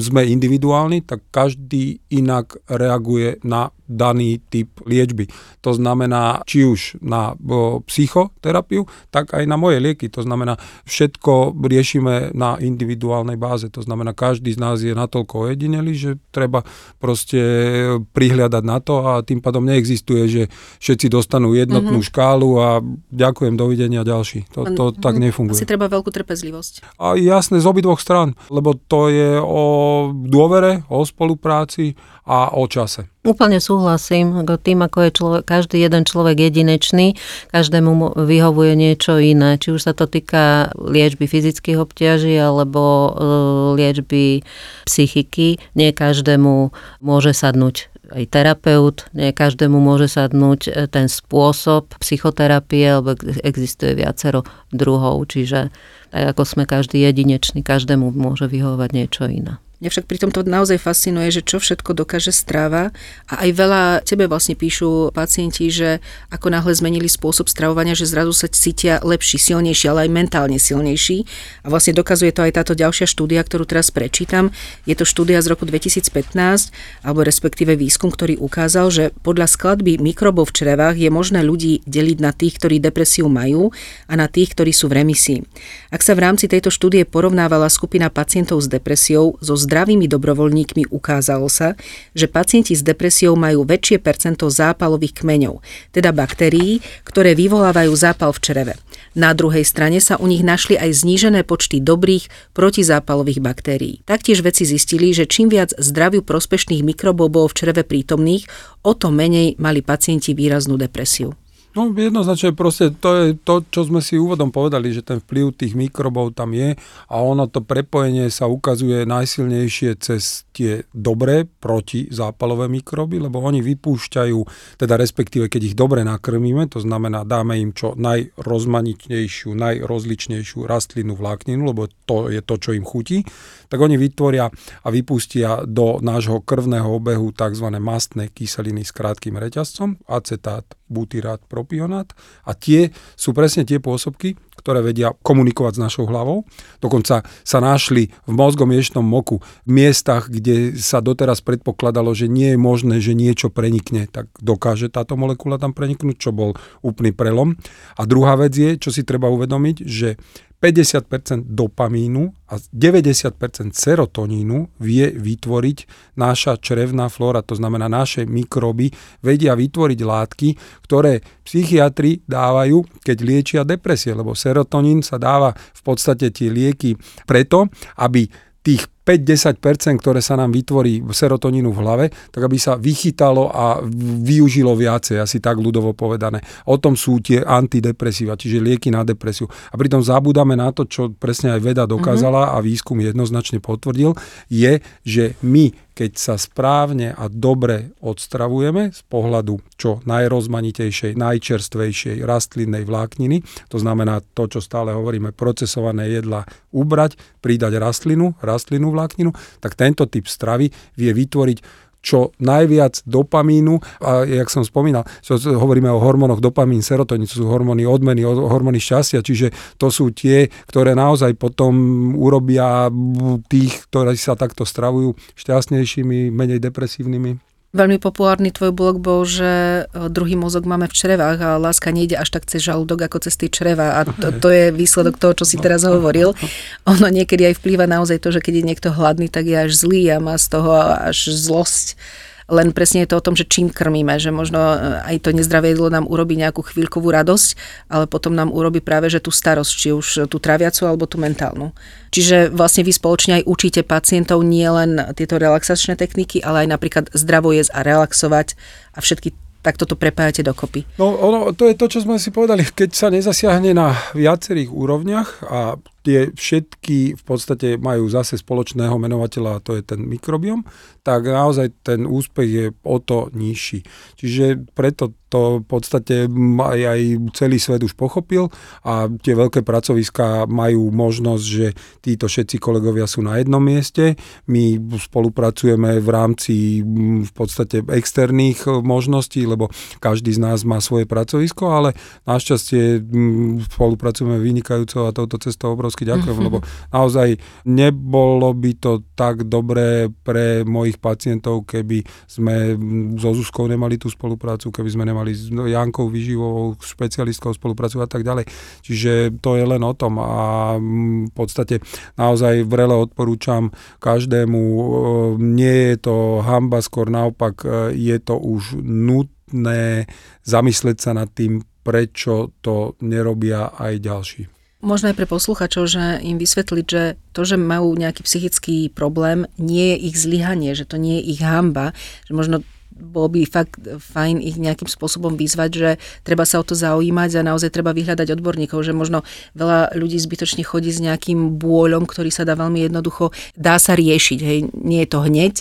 sme individuálni, tak každý inak reaguje na daný typ liečby. To znamená, či už na psychoterapiu, tak aj na moje lieky. To znamená, všetko riešime na individuálnej báze. To znamená, každý z nás je natoľko ojedinelý, že treba proste prihľadať na to a tým pádom neexistuje, že všetci dostanú jednotnú mm-hmm. škálu a ďakujem, dovidenia ďalší. To, to mm-hmm. tak nefunguje. Asi treba veľkú trpezlivosť. A jasné, z obidvoch strán, lebo to je o dôvere, o spolupráci a o čase. Úplne súhlasím. Tým, ako je človek, každý jeden človek jedinečný, každému vyhovuje niečo iné. Či už sa to týka liečby fyzických obťaží alebo e, liečby psychiky. Nie každému môže sadnúť aj terapeut, nie každému môže sadnúť e, ten spôsob psychoterapie, lebo existuje viacero druhov, čiže tak ako sme každý jedinečný, každému môže vyhovovať niečo iné. Mňa však pri tomto naozaj fascinuje, že čo všetko dokáže stráva a aj veľa tebe vlastne píšu pacienti, že ako náhle zmenili spôsob stravovania, že zrazu sa cítia lepší, silnejší, ale aj mentálne silnejší. A vlastne dokazuje to aj táto ďalšia štúdia, ktorú teraz prečítam. Je to štúdia z roku 2015, alebo respektíve výskum, ktorý ukázal, že podľa skladby mikrobov v črevách je možné ľudí deliť na tých, ktorí depresiu majú a na tých, ktorí sú v remisii. Ak sa v rámci tejto štúdie porovnávala skupina pacientov s depresiou so zdravými dobrovoľníkmi ukázalo sa, že pacienti s depresiou majú väčšie percento zápalových kmeňov, teda baktérií, ktoré vyvolávajú zápal v čreve. Na druhej strane sa u nich našli aj znížené počty dobrých protizápalových baktérií. Taktiež vedci zistili, že čím viac zdraviu prospešných mikrobov bolo v čreve prítomných, o to menej mali pacienti výraznú depresiu. No jednoznačne proste to je to, čo sme si úvodom povedali, že ten vplyv tých mikrobov tam je a ono to prepojenie sa ukazuje najsilnejšie cez tie dobré protizápalové mikroby, lebo oni vypúšťajú, teda respektíve keď ich dobre nakrmíme, to znamená dáme im čo najrozmanitnejšiu, najrozličnejšiu rastlinu vlákninu, lebo to je to, čo im chutí, tak oni vytvoria a vypustia do nášho krvného obehu tzv. mastné kyseliny s krátkým reťazcom, acetát, butyrát, propionát a tie sú presne tie pôsobky, ktoré vedia komunikovať s našou hlavou. Dokonca sa našli v mozgomiešnom moku v miestach, kde sa doteraz predpokladalo, že nie je možné, že niečo prenikne, tak dokáže táto molekula tam preniknúť, čo bol úplný prelom. A druhá vec je, čo si treba uvedomiť, že 50% dopamínu a 90% serotonínu vie vytvoriť naša črevná flóra, to znamená naše mikroby vedia vytvoriť látky, ktoré psychiatri dávajú, keď liečia depresie, lebo serotonín sa dáva v podstate tie lieky preto, aby tých 5-10%, ktoré sa nám vytvorí serotonínu v hlave, tak aby sa vychytalo a využilo viacej, asi tak ľudovo povedané. O tom sú tie antidepresíva, čiže lieky na depresiu. A pritom zabúdame na to, čo presne aj veda dokázala mm-hmm. a výskum jednoznačne potvrdil, je, že my keď sa správne a dobre odstravujeme z pohľadu čo najrozmanitejšej, najčerstvejšej rastlinnej vlákniny, to znamená to, čo stále hovoríme, procesované jedla ubrať, pridať rastlinu, rastlinu vlákninu, tak tento typ stravy vie vytvoriť čo najviac dopamínu, a jak som spomínal, čo hovoríme o hormónoch dopamín, serotonín, to sú hormóny odmeny, hormóny šťastia, čiže to sú tie, ktoré naozaj potom urobia tých, ktorí sa takto stravujú, šťastnejšími, menej depresívnymi. Veľmi populárny tvoj blog bol, že e, druhý mozog máme v črevách a láska nejde až tak cez žalúdok ako cez tie čreva a to, to je výsledok toho, čo si teraz hovoril. Ono niekedy aj vplýva naozaj to, že keď je niekto hladný, tak je až zlý a má z toho až zlosť len presne je to o tom, že čím krmíme, že možno e, aj to nezdravé jedlo nám urobí nejakú chvíľkovú radosť, ale potom nám urobí práve, že tú starosť, či už tú traviacu alebo tú mentálnu. Čiže vlastne vy spoločne aj učíte pacientov nie len tieto relaxačné techniky, ale aj napríklad zdravo jesť a relaxovať a všetky tak toto prepájate dokopy. No ono, to je to, čo sme si povedali, keď sa nezasiahne na viacerých úrovniach a tie všetky v podstate majú zase spoločného menovateľa a to je ten mikrobiom, tak naozaj ten úspech je o to nižší. Čiže preto to v podstate aj, aj celý svet už pochopil a tie veľké pracoviská majú možnosť, že títo všetci kolegovia sú na jednom mieste. My spolupracujeme v rámci v podstate externých možností, lebo každý z nás má svoje pracovisko, ale našťastie spolupracujeme vynikajúco a touto cestou obrovským obrovsky ďakujem, lebo naozaj nebolo by to tak dobré pre mojich pacientov, keby sme so Zuzkou nemali tú spoluprácu, keby sme nemali s Jankou Vyživovou, špecialistkou spoluprácu a tak ďalej. Čiže to je len o tom a v podstate naozaj vrele odporúčam každému, e, nie je to hamba, skôr naopak e, je to už nutné zamyslieť sa nad tým, prečo to nerobia aj ďalší. Možno aj pre posluchačov, že im vysvetliť, že to, že majú nejaký psychický problém, nie je ich zlyhanie, že to nie je ich hamba, že možno bolo by fakt fajn ich nejakým spôsobom vyzvať, že treba sa o to zaujímať a naozaj treba vyhľadať odborníkov, že možno veľa ľudí zbytočne chodí s nejakým bôľom, ktorý sa dá veľmi jednoducho, dá sa riešiť, hej, nie je to hneď,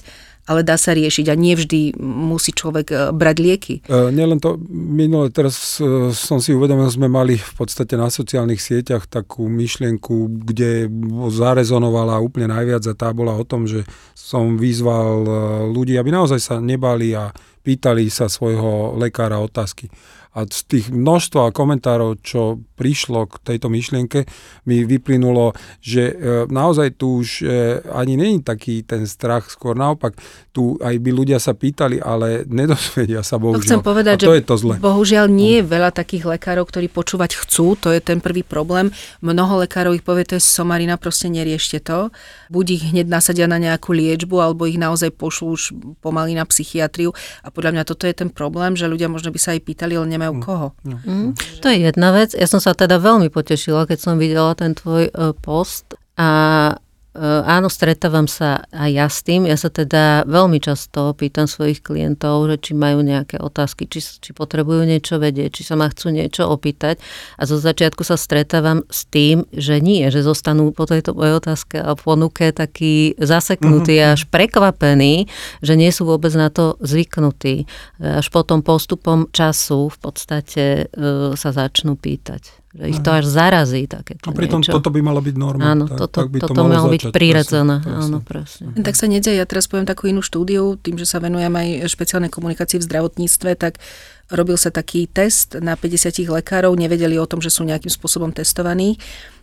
ale dá sa riešiť a nevždy musí človek e, brať lieky. E, nielen to, minule teraz e, som si uvedomil, sme mali v podstate na sociálnych sieťach takú myšlienku, kde zarezonovala úplne najviac a tá bola o tom, že som vyzval e, ľudí, aby naozaj sa nebali a pýtali sa svojho lekára otázky. A z tých množstva komentárov, čo prišlo k tejto myšlienke, mi vyplynulo, že e, naozaj tu už e, ani není taký ten strach, skôr naopak, tu aj by ľudia sa pýtali, ale nedosvedia sa bohužiaľ. To chcem povedať, a to že je to zle. bohužiaľ nie je veľa takých lekárov, ktorí počúvať chcú, to je ten prvý problém. Mnoho lekárov ich povie, to je somarina, proste neriešte to. Buď ich hneď nasadia na nejakú liečbu, alebo ich naozaj pošlú už pomaly na psychiatriu. A podľa mňa toto je ten problém, že ľudia možno by sa aj pýtali, ale nemajú mm. koho. Mm. To je jedna vec. Ja som sa teda veľmi potešila, keď som videla ten tvoj uh, post a áno, stretávam sa aj ja s tým. Ja sa teda veľmi často pýtam svojich klientov, že či majú nejaké otázky, či, či potrebujú niečo vedieť, či sa ma chcú niečo opýtať. A zo začiatku sa stretávam s tým, že nie, že zostanú po tejto mojej otázke a ponuke takí zaseknutí mm-hmm. až prekvapení, že nie sú vôbec na to zvyknutí. Až potom postupom času v podstate uh, sa začnú pýtať. Že ich to až zarazí takéto A pritom niečo. toto by malo byť norma. Áno, tak, toto, tak by to toto malo malo byť prirodzené. Áno, presne. presne. Tak sa nedie, ja teraz poviem takú inú štúdiu, tým, že sa venujem aj špeciálnej komunikácii v zdravotníctve, tak robil sa taký test na 50 lekárov, nevedeli o tom, že sú nejakým spôsobom testovaní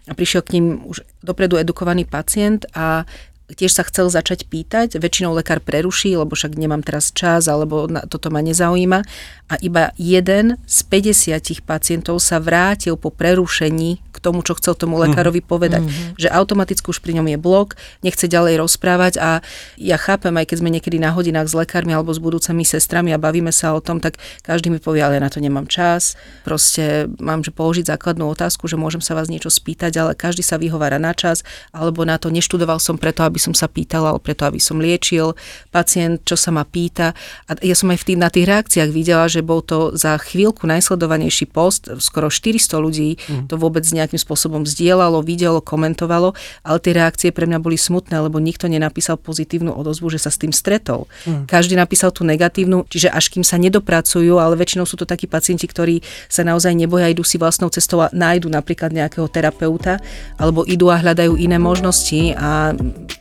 a prišiel k ním už dopredu edukovaný pacient a tiež sa chcel začať pýtať, väčšinou lekár preruší, lebo však nemám teraz čas, alebo na, toto ma nezaujíma. A iba jeden z 50 pacientov sa vrátil po prerušení k tomu, čo chcel tomu lekárovi povedať. Mm-hmm. Že automaticky už pri ňom je blok, nechce ďalej rozprávať a ja chápem, aj keď sme niekedy na hodinách s lekármi alebo s budúcimi sestrami a bavíme sa o tom, tak každý mi povie, ale ja na to nemám čas. Proste mám, že položiť základnú otázku, že môžem sa vás niečo spýtať, ale každý sa vyhovára na čas alebo na to neštudoval som preto, aby som sa pýtal, ale preto, aby som liečil pacient, čo sa ma pýta. A ja som aj v tých, na tých reakciách videla, že bol to za chvíľku najsledovanejší post, skoro 400 ľudí mm. to vôbec nejakým spôsobom zdieľalo, videlo, komentovalo, ale tie reakcie pre mňa boli smutné, lebo nikto nenapísal pozitívnu odozvu, že sa s tým stretol. Mm. Každý napísal tú negatívnu, čiže až kým sa nedopracujú, ale väčšinou sú to takí pacienti, ktorí sa naozaj neboja, idú si vlastnou cestou a nájdu napríklad nejakého terapeuta, alebo idú a hľadajú iné možnosti a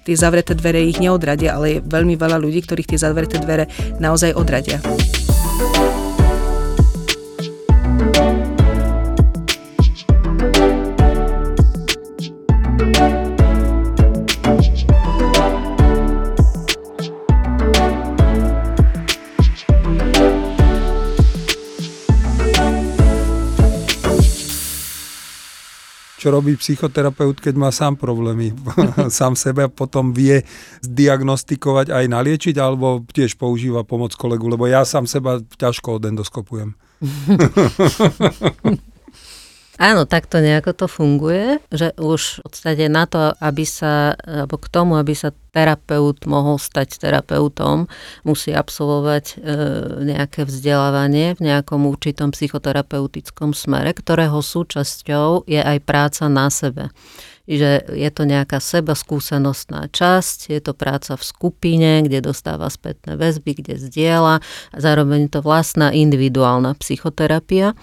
tie zavreté dvere ich neodradia, ale je veľmi veľa ľudí, ktorých tie zavreté dvere naozaj odradia. Čo robí psychoterapeut, keď má sám problémy (laughs) sám sebe potom vie zdiagnostikovať aj naliečiť, alebo tiež používa pomoc kolegu, lebo ja sám seba ťažko odendoskopujem. (laughs) Áno, takto nejako to funguje, že už v podstate na to, aby sa, alebo k tomu, aby sa terapeut mohol stať terapeutom, musí absolvovať e, nejaké vzdelávanie v nejakom určitom psychoterapeutickom smere, ktorého súčasťou je aj práca na sebe. Že je to nejaká seba skúsenostná časť, je to práca v skupine, kde dostáva spätné väzby, kde zdieľa a zároveň to vlastná individuálna psychoterapia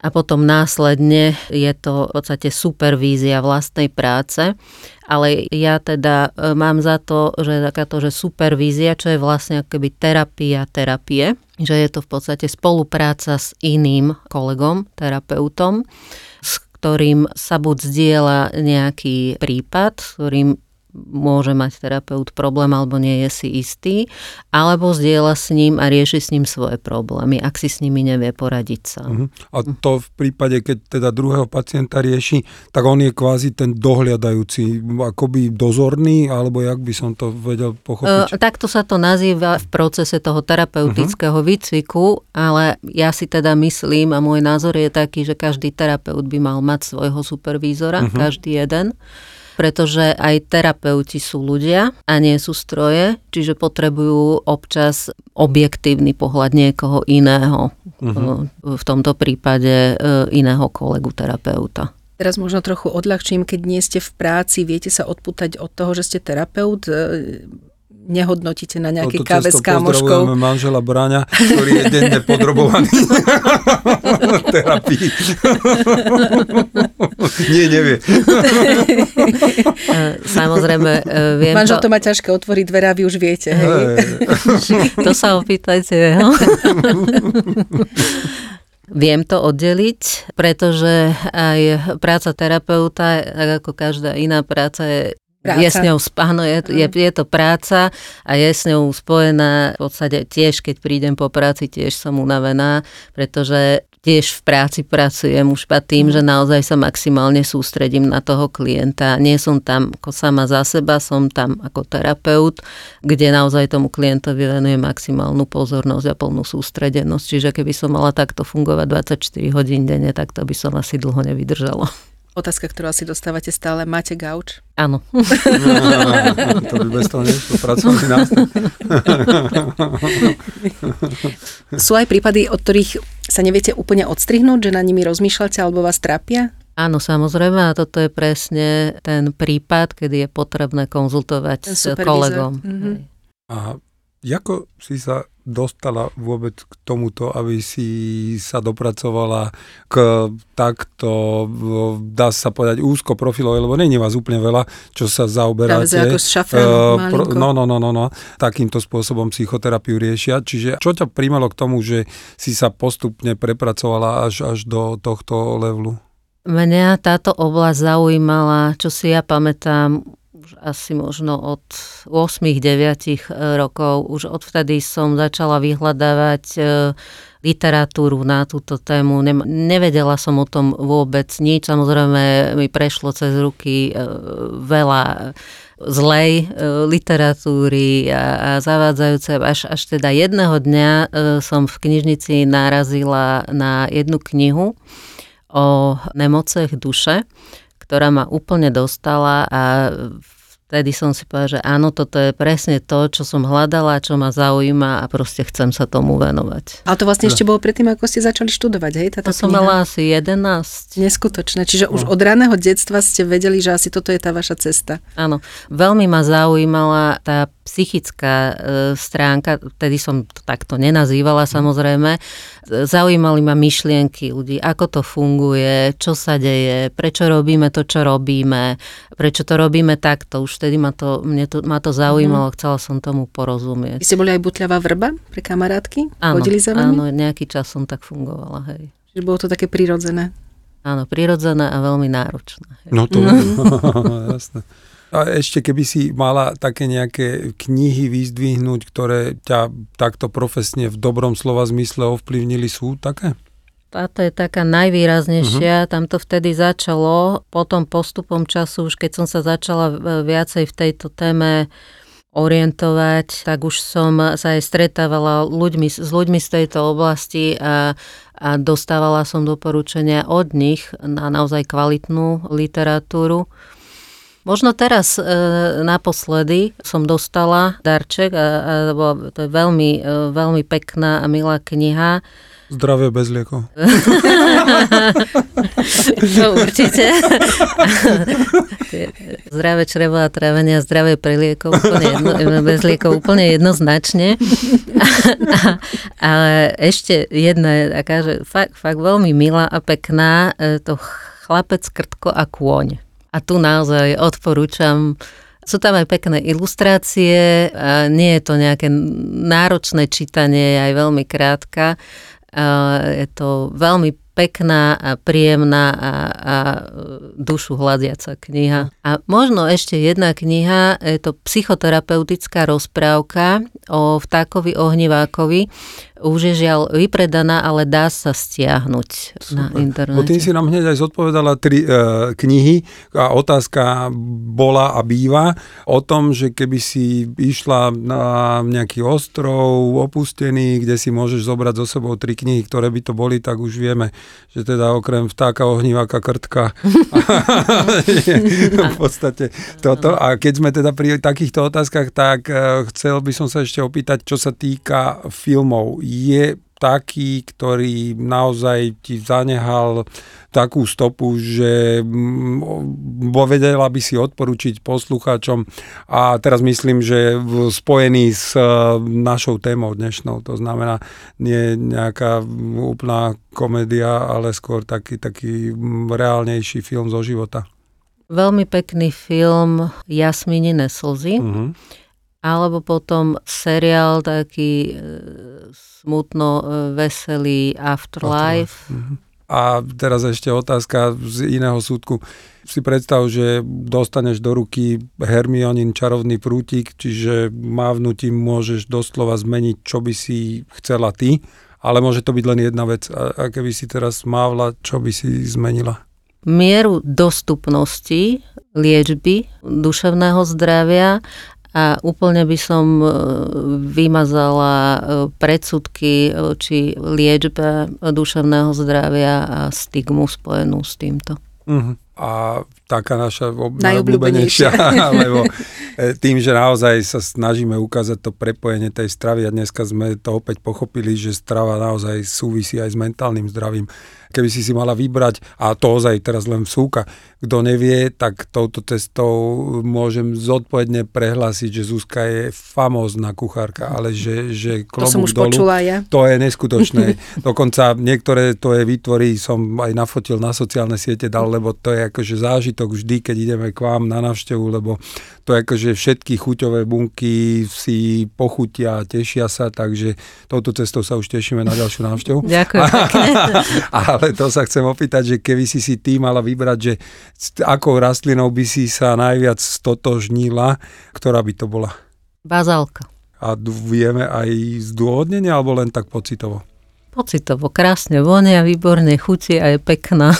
a potom následne je to v podstate supervízia vlastnej práce. Ale ja teda e, mám za to, že takáto, že supervízia, čo je vlastne akoby terapia terapie, že je to v podstate spolupráca s iným kolegom, terapeutom, s ktorým sa buď zdieľa nejaký prípad, ktorým môže mať terapeut problém alebo nie je si istý, alebo zdieľa s ním a rieši s ním svoje problémy, ak si s nimi nevie poradiť sa. Uh-huh. A to v prípade, keď teda druhého pacienta rieši, tak on je kvázi ten dohľadajúci, akoby dozorný, alebo jak by som to vedel pochopiť? Uh, takto sa to nazýva v procese toho terapeutického uh-huh. výcviku, ale ja si teda myslím a môj názor je taký, že každý terapeut by mal mať svojho supervízora, uh-huh. každý jeden pretože aj terapeuti sú ľudia a nie sú stroje, čiže potrebujú občas objektívny pohľad niekoho iného, uh-huh. v tomto prípade e, iného kolegu terapeuta. Teraz možno trochu odľahčím, keď nie ste v práci, viete sa odputať od toho, že ste terapeut, e, nehodnotíte na nejaké káve s kámoškou. manžela Bráňa, ktorý je denne podrobovaný (laughs) terapii. (laughs) Nie, nevie. (laughs) Samozrejme, e, viem Manžel to... to má ťažké otvoriť dvere a vy už viete, hej? to sa opýtajte. Viem to oddeliť, pretože aj práca terapeuta, ako každá iná práca, je Práca. Je s ňou áno, je, je, je to práca a je s ňou spojená v podstate tiež, keď prídem po práci, tiež som unavená, pretože tiež v práci pracujem už pa tým, že naozaj sa maximálne sústredím na toho klienta. Nie som tam ako sama za seba, som tam ako terapeut, kde naozaj tomu klientovi venujem maximálnu pozornosť a plnú sústredenosť. Čiže keby som mala takto fungovať 24 hodín denne, tak to by som asi dlho nevydržala. Otázka, ktorú asi dostávate stále. Máte gauč? Áno. No, (laughs) to by bez toho nešlo pracovný nástroj. (laughs) Sú aj prípady, od ktorých sa neviete úplne odstrihnúť, že na nimi rozmýšľate alebo vás trápia? Áno, samozrejme, a toto je presne ten prípad, kedy je potrebné konzultovať s kolegom. Mm-hmm. A ako si sa dostala vôbec k tomuto, aby si sa dopracovala k takto, dá sa povedať, úzko profilov, lebo není vás úplne veľa, čo sa zaoberáte. Práve ako s uh, no, no, no, no, no, takýmto spôsobom psychoterapiu riešia. Čiže čo ťa príjmalo k tomu, že si sa postupne prepracovala až, až do tohto levelu? Mňa táto oblasť zaujímala, čo si ja pamätám, už asi možno od 8-9 e, rokov. Už odvtedy som začala vyhľadávať e, literatúru na túto tému. Nevedela som o tom vôbec nič. Samozrejme mi prešlo cez ruky e, veľa zlej literatúry a, a zavádzajúce. Až, až teda jedného dňa som v knižnici narazila na jednu knihu o nemocech duše ktorá ma úplne dostala a vtedy som si povedala, že áno, toto je presne to, čo som hľadala, čo ma zaujíma a proste chcem sa tomu venovať. Ale to vlastne ešte bolo predtým, ako ste začali študovať, hej? Táto to som mala asi 11. Neskutočné. Čiže už no. od raného detstva ste vedeli, že asi toto je tá vaša cesta. Áno. Veľmi ma zaujímala tá psychická e, stránka, vtedy som to takto nenazývala samozrejme, zaujímali ma myšlienky ľudí, ako to funguje, čo sa deje, prečo robíme to, čo robíme, prečo to robíme takto. Už vtedy ma to, mne to, ma to zaujímalo, mm. chcela som tomu porozumieť. Vy ste boli aj butľavá vrba pre kamarátky? Áno, Chodili za vami? áno, nejaký čas som tak fungovala, hej. Čiže bolo to také prirodzené? Áno, prirodzené a veľmi náročné. No to, (laughs) (laughs) jasné. A ešte keby si mala také nejaké knihy vyzdvihnúť, ktoré ťa takto profesne v dobrom slova zmysle ovplyvnili, sú také? Táto je taká najvýraznejšia, uh-huh. tam to vtedy začalo, potom postupom času, už keď som sa začala viacej v tejto téme orientovať, tak už som sa aj stretávala ľuďmi, s ľuďmi z tejto oblasti a, a dostávala som doporučenia od nich na naozaj kvalitnú literatúru. Možno teraz e, naposledy som dostala darček, a, a, to je veľmi, e, veľmi pekná a milá kniha. Zdravie bez liekov. (laughs) to určite. (laughs) zdravé črevo a trávenie a zdravé pre liekov, úplne jedno, (laughs) bez liekov úplne jednoznačne. Ale ešte jedna je taká, že fakt, fakt veľmi milá a pekná, e, to chlapec, krtko a kôň. A tu naozaj odporúčam sú tam aj pekné ilustrácie, a nie je to nejaké náročné čítanie, je aj veľmi krátka. A je to veľmi pekná a príjemná a, a dušu hľadiaca kniha. A možno ešte jedna kniha, je to psychoterapeutická rozprávka o vtákovi ohnivákovi, už je žiaľ vypredaná, ale dá sa stiahnuť Super. na internete. Bo tým si nám hneď aj zodpovedala tri e, knihy a otázka bola a býva o tom, že keby si išla na nejaký ostrov opustený, kde si môžeš zobrať so sebou tri knihy, ktoré by to boli, tak už vieme, že teda okrem vtáka, ohníváka, krtka (laughs) (laughs) v podstate toto. A keď sme teda pri takýchto otázkach, tak e, chcel by som sa ešte opýtať, čo sa týka filmov je taký, ktorý naozaj ti zanehal takú stopu, že mm, vedela by si odporučiť poslucháčom a teraz myslím, že spojený s e, našou témou dnešnou, to znamená nie nejaká úplná komédia, ale skôr taký, taký reálnejší film zo života. Veľmi pekný film Jasminine slzy. Uh-huh alebo potom seriál taký e, smutno e, veselý Afterlife. Mhm. A teraz ešte otázka z iného súdku. Si predstav, že dostaneš do ruky Hermionin čarovný prútik, čiže mávnutím môžeš doslova zmeniť, čo by si chcela ty, ale môže to byť len jedna vec. A keby si teraz mávla, čo by si zmenila? Mieru dostupnosti liečby duševného zdravia a úplne by som e, vymazala e, predsudky e, či liečbe duševného zdravia a stigmu spojenú s týmto. Uh-huh. A taká naša najobľúbenejšia, (laughs) lebo tým, že naozaj sa snažíme ukázať to prepojenie tej stravy a dneska sme to opäť pochopili, že strava naozaj súvisí aj s mentálnym zdravím keby si si mala vybrať, a to ozaj teraz len vsúka, kto nevie, tak touto cestou môžem zodpovedne prehlásiť, že Zuzka je famózna kuchárka, ale že, že klobúk to som už dolu, počula ja. to je neskutočné. (laughs) Dokonca niektoré to je výtvory som aj nafotil na sociálne siete dal, lebo to je akože zážitok vždy, keď ideme k vám na návštevu, lebo to je akože všetky chuťové bunky si pochutia, tešia sa, takže touto cestou sa už tešíme na ďalšiu návštevu. Ďakujem (laughs) ale to sa chcem opýtať, že keby si si ty mala vybrať, že akou rastlinou by si sa najviac stotožnila, ktorá by to bola? Bazálka. A vieme aj zdôvodnenie, alebo len tak pocitovo? Pocitovo, krásne vonia, výborne chutí a je pekná. (laughs)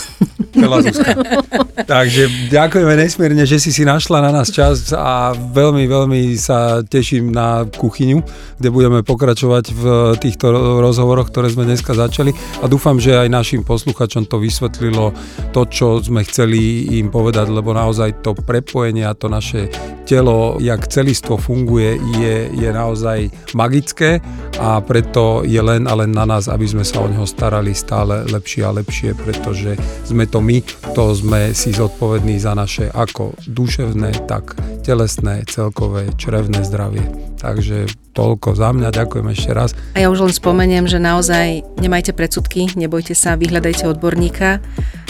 Takže ďakujeme nesmierne, že si si našla na nás čas a veľmi, veľmi sa teším na kuchyňu, kde budeme pokračovať v týchto rozhovoroch, ktoré sme dneska začali a dúfam, že aj našim posluchačom to vysvetlilo to, čo sme chceli im povedať, lebo naozaj to prepojenie a to naše telo, jak celistvo funguje, je, je naozaj magické a preto je len a len na nás, aby sme sa o neho starali stále lepšie a lepšie, pretože sme to my, to sme si zodpovední za naše ako duševné, tak telesné, celkové, črevné zdravie. Takže toľko za mňa, ďakujem ešte raz. A ja už len spomeniem, že naozaj nemajte predsudky, nebojte sa, vyhľadajte odborníka.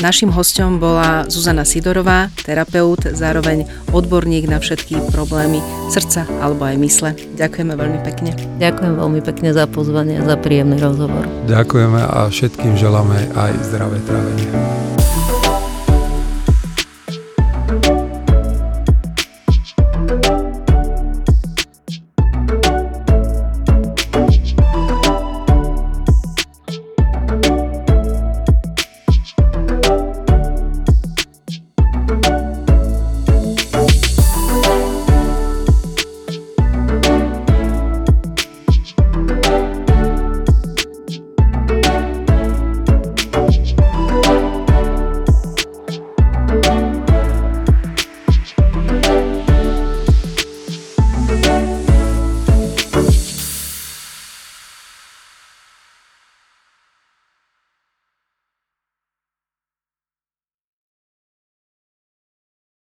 Našim hostom bola Zuzana Sidorová, terapeut, zároveň odborník na všetky problémy srdca alebo aj mysle. Ďakujeme veľmi pekne. Ďakujem veľmi pekne za pozvanie a za príjemný rozhovor. Ďakujeme a všetkým želáme aj zdravé trávenie.